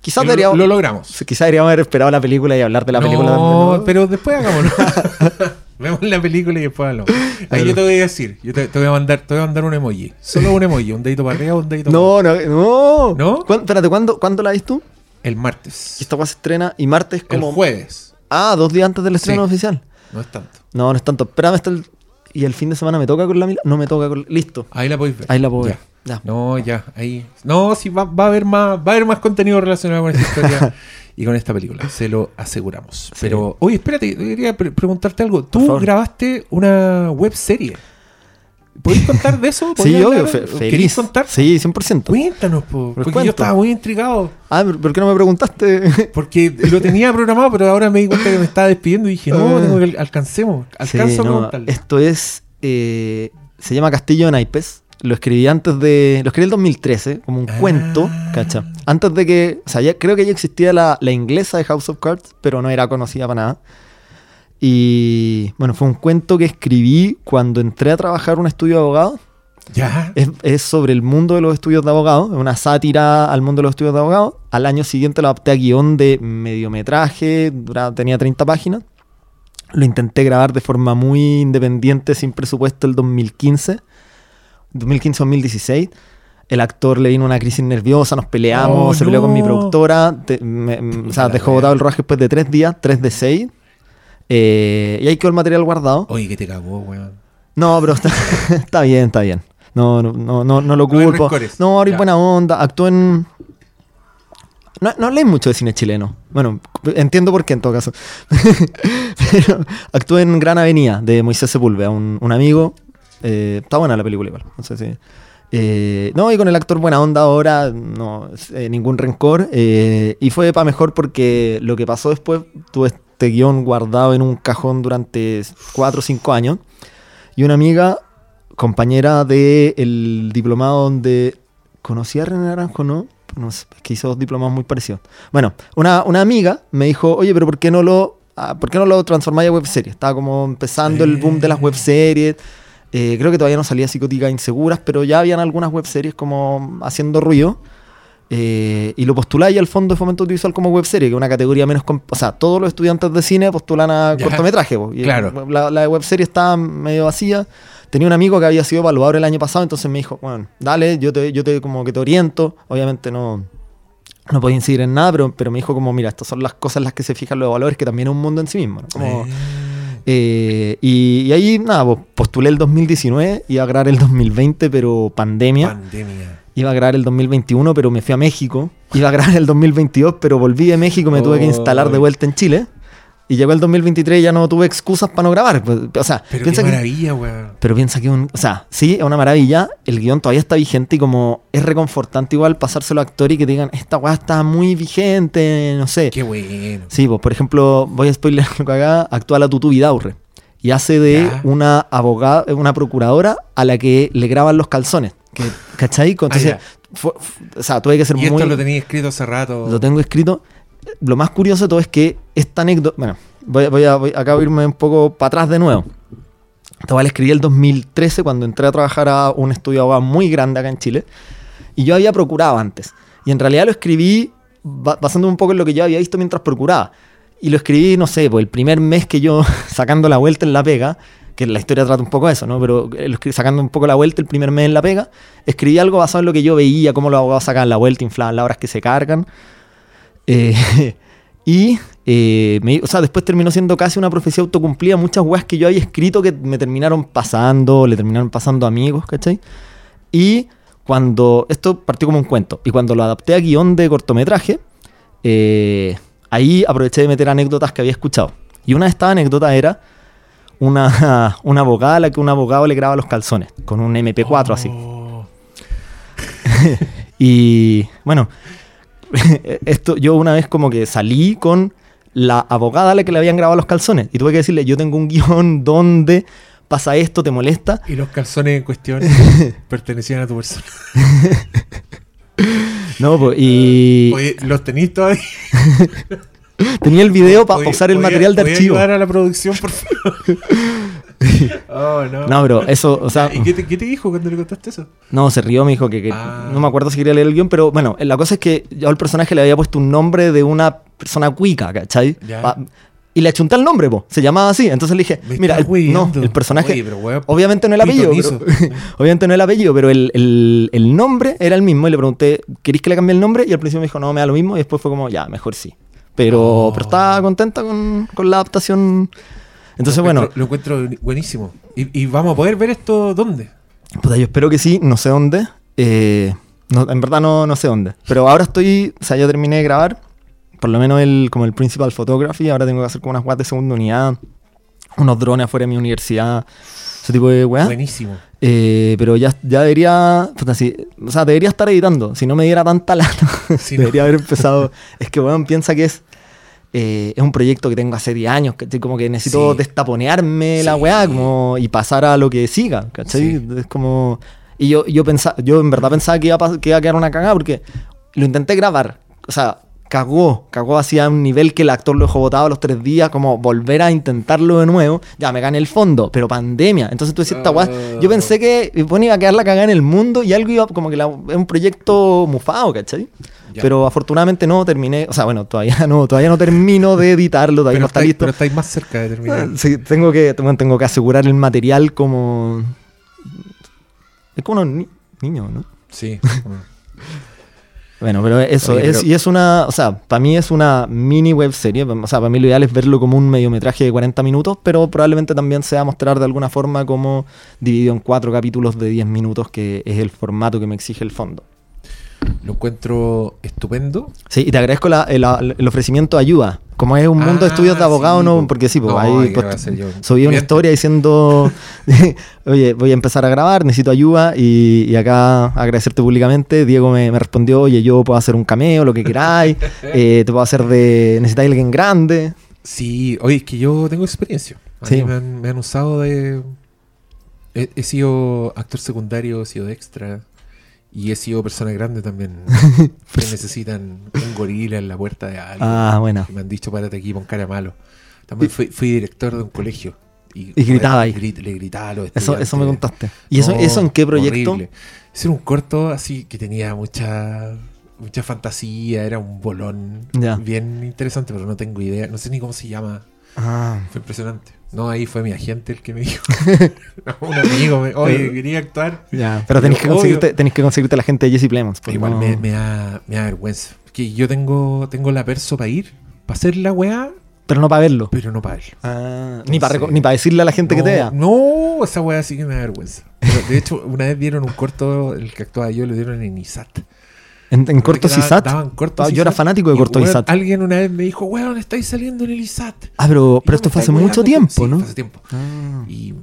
Quizás lo, deberíamos, lo logramos. quizás deberíamos haber esperado la película y hablar de la película. no, también, pero después hagámoslo. Vemos la película y después hablamos. Ahí Claro. yo te voy a decir, yo te, te voy a mandar, te voy a mandar un emoji. Solo un emoji, un dedito para arriba, un dedito para No, no, no. ¿No? ¿Cuán- espérate, ¿cuándo, ¿cuándo la viste tú? El martes. Y Esta se estrena y martes El como... jueves. Ah, dos días antes del estreno Sí. oficial. No es tanto. No, no es tanto. Espérame hasta el... Y el fin de semana me toca con la mila. No me toca con... Listo. Ahí la podéis ver. Ahí la puedo Ya. ver. Ya. No, ya, ahí. No, sí, va, va a haber más, va a haber más contenido relacionado con esta historia y con esta película, se lo aseguramos. Pero, oye, espérate, quería pre- preguntarte algo. Tú grabaste una web serie. ¿Podéis contar de eso? Sí, ¿Podías obvio. fe- ¿Queréis feliz. contar? Sí, 100%. Cuéntanos, po, porque cuento. yo estaba muy intrigado. Ah, ¿pero ¿por qué no me preguntaste? Porque lo tenía programado, pero ahora me di cuenta que me estaba despidiendo y dije, no, Ah. tengo que alcancemos. Alcanzo Sí, a no, preguntarle. esto es... eh, se llama Castillo de Naipes. Lo escribí antes de... Lo escribí en el 2013, como un Ah. cuento, ¿cacha? Antes de que... O sea, ya, creo que ya existía la, la inglesa de House of Cards, pero no era conocida para nada. Y bueno, fue un cuento que escribí cuando entré a trabajar en un estudio de abogados. Ya. Es, es sobre el mundo de los estudios de abogados, es una sátira al mundo de los estudios de abogados. Al año siguiente lo adapté a guion de mediometraje, tenía 30 páginas. Lo intenté grabar de forma muy independiente, sin presupuesto, el 2015, 2015-2016. El actor le vino una crisis nerviosa, nos peleamos, Oh, se peleó con mi no. productora, te- me- me- o sea, dejó botado el rodaje después de tres días, 3 de 6. Eh, y ahí quedó el material guardado. Oye, que te cagó, weón. No, pero está, está bien, está bien. No, no, no, no, no lo No culpo. No, ahora Ya. buena onda. Actuó en. No, no hablé mucho de cine chileno. Bueno, entiendo por qué en todo caso. Pero actuó en Gran Avenida de Moisés Sepúlveda, un, un amigo. Eh, está buena la película igual. No sé si. Eh, no, y con el actor buena onda ahora, no, eh, ningún rencor. eh, y fue para mejor porque lo que pasó después, tuve este guion guardado en un cajón durante 4 o 5 años. Y una amiga, compañera del diplomado donde conocí a René Naranjo, ¿no? No sé, es que hizo dos diplomados muy parecidos. Bueno, una, una amiga me dijo, oye, pero ¿por qué no lo, ah, ¿por qué no lo transformáis a webserie? Estaba como empezando el boom de las webseries. Eh, creo que todavía no salía psicóticas inseguras, pero ya habían algunas webseries como haciendo ruido. Eh, y lo postuláis al Fondo de Fomento Audiovisual como webserie, que es una categoría menos... O sea, todos los estudiantes de cine postulan a Ya. cortometraje. po, y Claro. La, la webserie estaba medio vacía. Tenía un amigo que había sido evaluador el año pasado, entonces me dijo, bueno, dale, yo te, yo te como que te oriento. Obviamente no, no podía incidir en nada, pero, pero me dijo como, mira, estas son las cosas en las que se fijan los evaluadores, que también es un mundo en sí mismo. ¿no? Como, eh, y, y ahí, nada, pues, postulé el 2019, iba a grabar el 2020, pero pandemia. Pandemia. Iba a grabar el 2021, pero me fui a México. Iba a grabar el 2022, pero volví de México, me tuve que instalar de vuelta en Chile. Y llegó el 2023 y ya no tuve excusas para no grabar. Pues, O sea, Pero piensa qué que, maravilla, weón. pero piensa que un, o sea, sí, es una maravilla. El guion todavía está vigente y como es reconfortante igual pasárselo a actor y que digan, esta weá está muy vigente, no sé. Qué bueno. Sí, pues por ejemplo, voy a spoiler algo acá, actúa la Tutu Vidaurre. Y hace de Ya. una abogada, una procuradora a la que le graban los calzones. Que, ¿Cachai? Entonces, Ah, fue- fue- o sea, tuve que ser Y muy... esto lo tenía escrito hace rato. Lo tengo escrito. Lo más curioso de todo es que esta anécdota. Bueno, voy, voy a, voy, acá voy a irme un poco para atrás de nuevo. Esta weá la escribí el 2013 cuando entré a trabajar a un estudio de abogados muy grande acá en Chile. Y yo había procurado antes. Y en realidad lo escribí ba- basándome un poco en lo que yo había visto mientras procuraba. Y lo escribí, no sé, pues el primer mes que yo sacando la vuelta en la pega, que la historia trata un poco de eso, ¿no? Pero eh, sacando un poco la vuelta el primer mes en la pega, escribí algo basado en lo que yo veía, cómo los abogados sacan la vuelta, inflaban las horas que se cargan. Eh, y, eh, me- o sea, después terminó siendo casi una profecía autocumplida. Muchas weas que yo había escrito que me terminaron pasando, le terminaron pasando a amigos, ¿cachai? Y cuando, esto partió como un cuento, y cuando lo adapté a guion de cortometraje, eh, ahí aproveché de meter anécdotas que había escuchado. Y una de estas anécdotas era una, una abogada a la que un abogado le graba los calzones, con un MP4 así. Oh, Y bueno, esto yo una vez como que salí con la abogada a la que le habían grabado los calzones. Y tuve que decirle, yo tengo un guion donde pasa esto, te molesta. Y los calzones en cuestión pertenecían a tu persona. No, pues, y Oye, ¿los tenéis todavía? tenía el video para Podía- usar el material de archivo. ayudar a la producción, por favor? oh, no. No, pero eso, o sea, ¿Y qué te, qué te dijo cuando le contaste eso? no, se rió, me dijo que, que- Ah. no me acuerdo si quería leer el guion, pero bueno, la cosa es que yo al personaje le había puesto un nombre de una persona cuica, ¿cachai? Ya. Pa- y le achunté el nombre, po. se llamaba así. Entonces le dije, Me mira, el, no, el personaje, Oye, pero weón, obviamente no el apellido, pero- obviamente no el apellido, pero el, el- el nombre era el mismo y le pregunté, ¿queréis que le cambie el nombre? Y al principio me dijo, no, me da lo mismo y después fue como, ya, mejor sí. Pero, Oh. pero estaba contenta con, con la adaptación. Entonces, lo bueno, Lo encuentro buenísimo. ¿Y, y vamos a poder ver esto dónde? Puta, yo espero que sí, no sé dónde. Eh, no, en verdad no, no sé dónde. Pero ahora estoy, o sea, ya terminé de grabar, por lo menos el, como el principal photography. Ahora tengo que hacer como unas guas de segunda unidad, unos drones afuera de mi universidad, ese tipo de weas. Buenísimo. Eh, pero ya, ya debería, puta, o sea, debería estar editando. Si no me diera tanta no. debería haber empezado. es que, weón, piensa que es. Eh, es un proyecto que tengo hace 10 años, ¿cachai? Como que necesito Sí. destaponearme la weá como, y pasar a lo que siga, ¿cachai? Sí. Es como. Y yo, yo pensaba, yo en verdad pensaba que iba, a, que iba a quedar una cagada porque lo intenté grabar. O sea, cagó, cagó hacia un nivel que el actor lo dejó botado a los tres días, como volver a intentarlo de nuevo. Ya, me gané el fondo, pero pandemia. Entonces tú decías, esta weá. Yo pensé que bueno, iba a quedar la cagada en el mundo y algo iba como que la- es un proyecto mufado, ¿cachai? Ya. Pero afortunadamente no terminé, o sea, bueno, todavía no, todavía no termino de editarlo, todavía Pero, no está listo. pero estáis más cerca de terminar. Ah, Sí, tengo que, bueno, tengo que asegurar el material como. Es como unos ni- niños, ¿no? Sí. Bueno, pero eso, Oye, es, y es una, o sea, para mí es una mini web serie, o sea, para mí lo ideal es verlo como un mediometraje de 40 minutos, pero probablemente también se va a mostrar de alguna forma como dividido en cuatro capítulos de 10 minutos, que es el formato que me exige el fondo. Lo encuentro estupendo. Sí, y te agradezco la- el, el ofrecimiento de ayuda. Como es un mundo de Ah, estudios de abogado, sí, no, po. porque sí, pues No, ahí ¿qué pues, subí una Bien. historia diciendo, oye, voy a empezar a grabar, necesito ayuda, y, y acá agradecerte públicamente. Diego me, me respondió, oye, yo puedo hacer un cameo, lo que queráis, eh, te puedo hacer de, necesitáis alguien grande. Sí, oye, es que yo tengo experiencia. A Sí. mí me han, me han usado de. He, he sido actor secundario, he sido de extra. Y he sido persona grande también. que necesitan un gorila en la puerta de alguien. Ah, bueno. Y me han dicho, párate aquí, pon cara malo. También fui, fui director de un colegio. Y, Y gritaba ahí. grit- le gritaba a los Eso, eso me contaste. ¿Y eso, eso en qué proyecto? horrible. Ese era un corto así que tenía mucha mucha fantasía, era un bolón bien interesante, pero no tengo idea, no sé ni cómo se llama. Ah, Fue impresionante. No, ahí fue mi agente el que me dijo. No, un amigo me, oye, quería actuar. ya. Pero tenés que, conseguirte, tenés que conseguirte la gente de Jesse Plemons. pues, Igual no- me, me da, me da vergüenza. Que yo tengo, tengo la perso para ir, para hacer la weá, Pero no para verlo. pero no para él. Ah, ni para Sí. ni para decirle a la gente no, que te vea. No, esa weá sí que me da vergüenza. Pero, de hecho, una vez dieron un corto, el que actuaba yo, lo dieron en ISAT. En, en corto Que daban- Isat. daban cortos Ah, yo era fanático de y, corto weón, Isat. Alguien una vez me dijo, weón, estáis saliendo en el ISAT. Ah, pero, Y pero esto ¿me fue hace mucho tiempo, ¿no? hace tiempo. Ah. Y,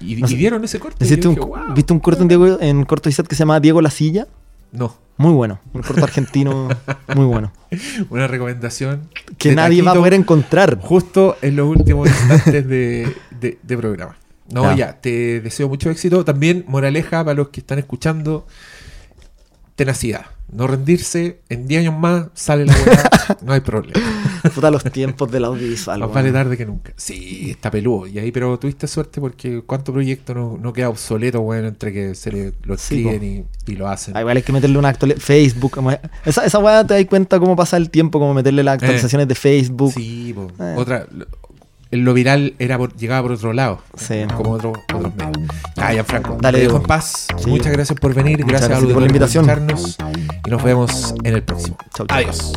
y, No y dieron ese y ¿Hiciste yo un, dije, "Wow". ¿Viste un corto en, Diego- en corto Isat que se llama Diego La Silla? No, Muy bueno. Un corto argentino muy bueno. una recomendación. Que nadie va a poder encontrar. Justo en los últimos instantes de, de- de programa. No, Ya. ya, te deseo mucho éxito. También, moraleja para los que están escuchando. Tenacidad. No rendirse, en 10 años más sale la weá, no hay problema. Puta los tiempos del audiovisual. Más vale tarde que nunca. Sí, está peludo. Y ahí, pero tuviste suerte porque cuánto proyecto no, no queda obsoleto, weón, entre que se le, lo Sí, escriben y, y lo hacen. Ah, igual hay que meterle una actualización. Facebook. como- Esa, esa weá te das cuenta cómo pasa el tiempo, como meterle las actualizaciones de Facebook. Sí, po. Eh. otra. Lo- Lo viral era por- llegaba por otro lado. Sí. Como otro, otros medios. Ah, Gianfranco. Dale, te dejo en paz. Sí. Muchas gracias por venir. Muchas Gracias, a gracias por la invitación. escucharnos. Y nos vemos en el próximo. Chau, chau. Adiós.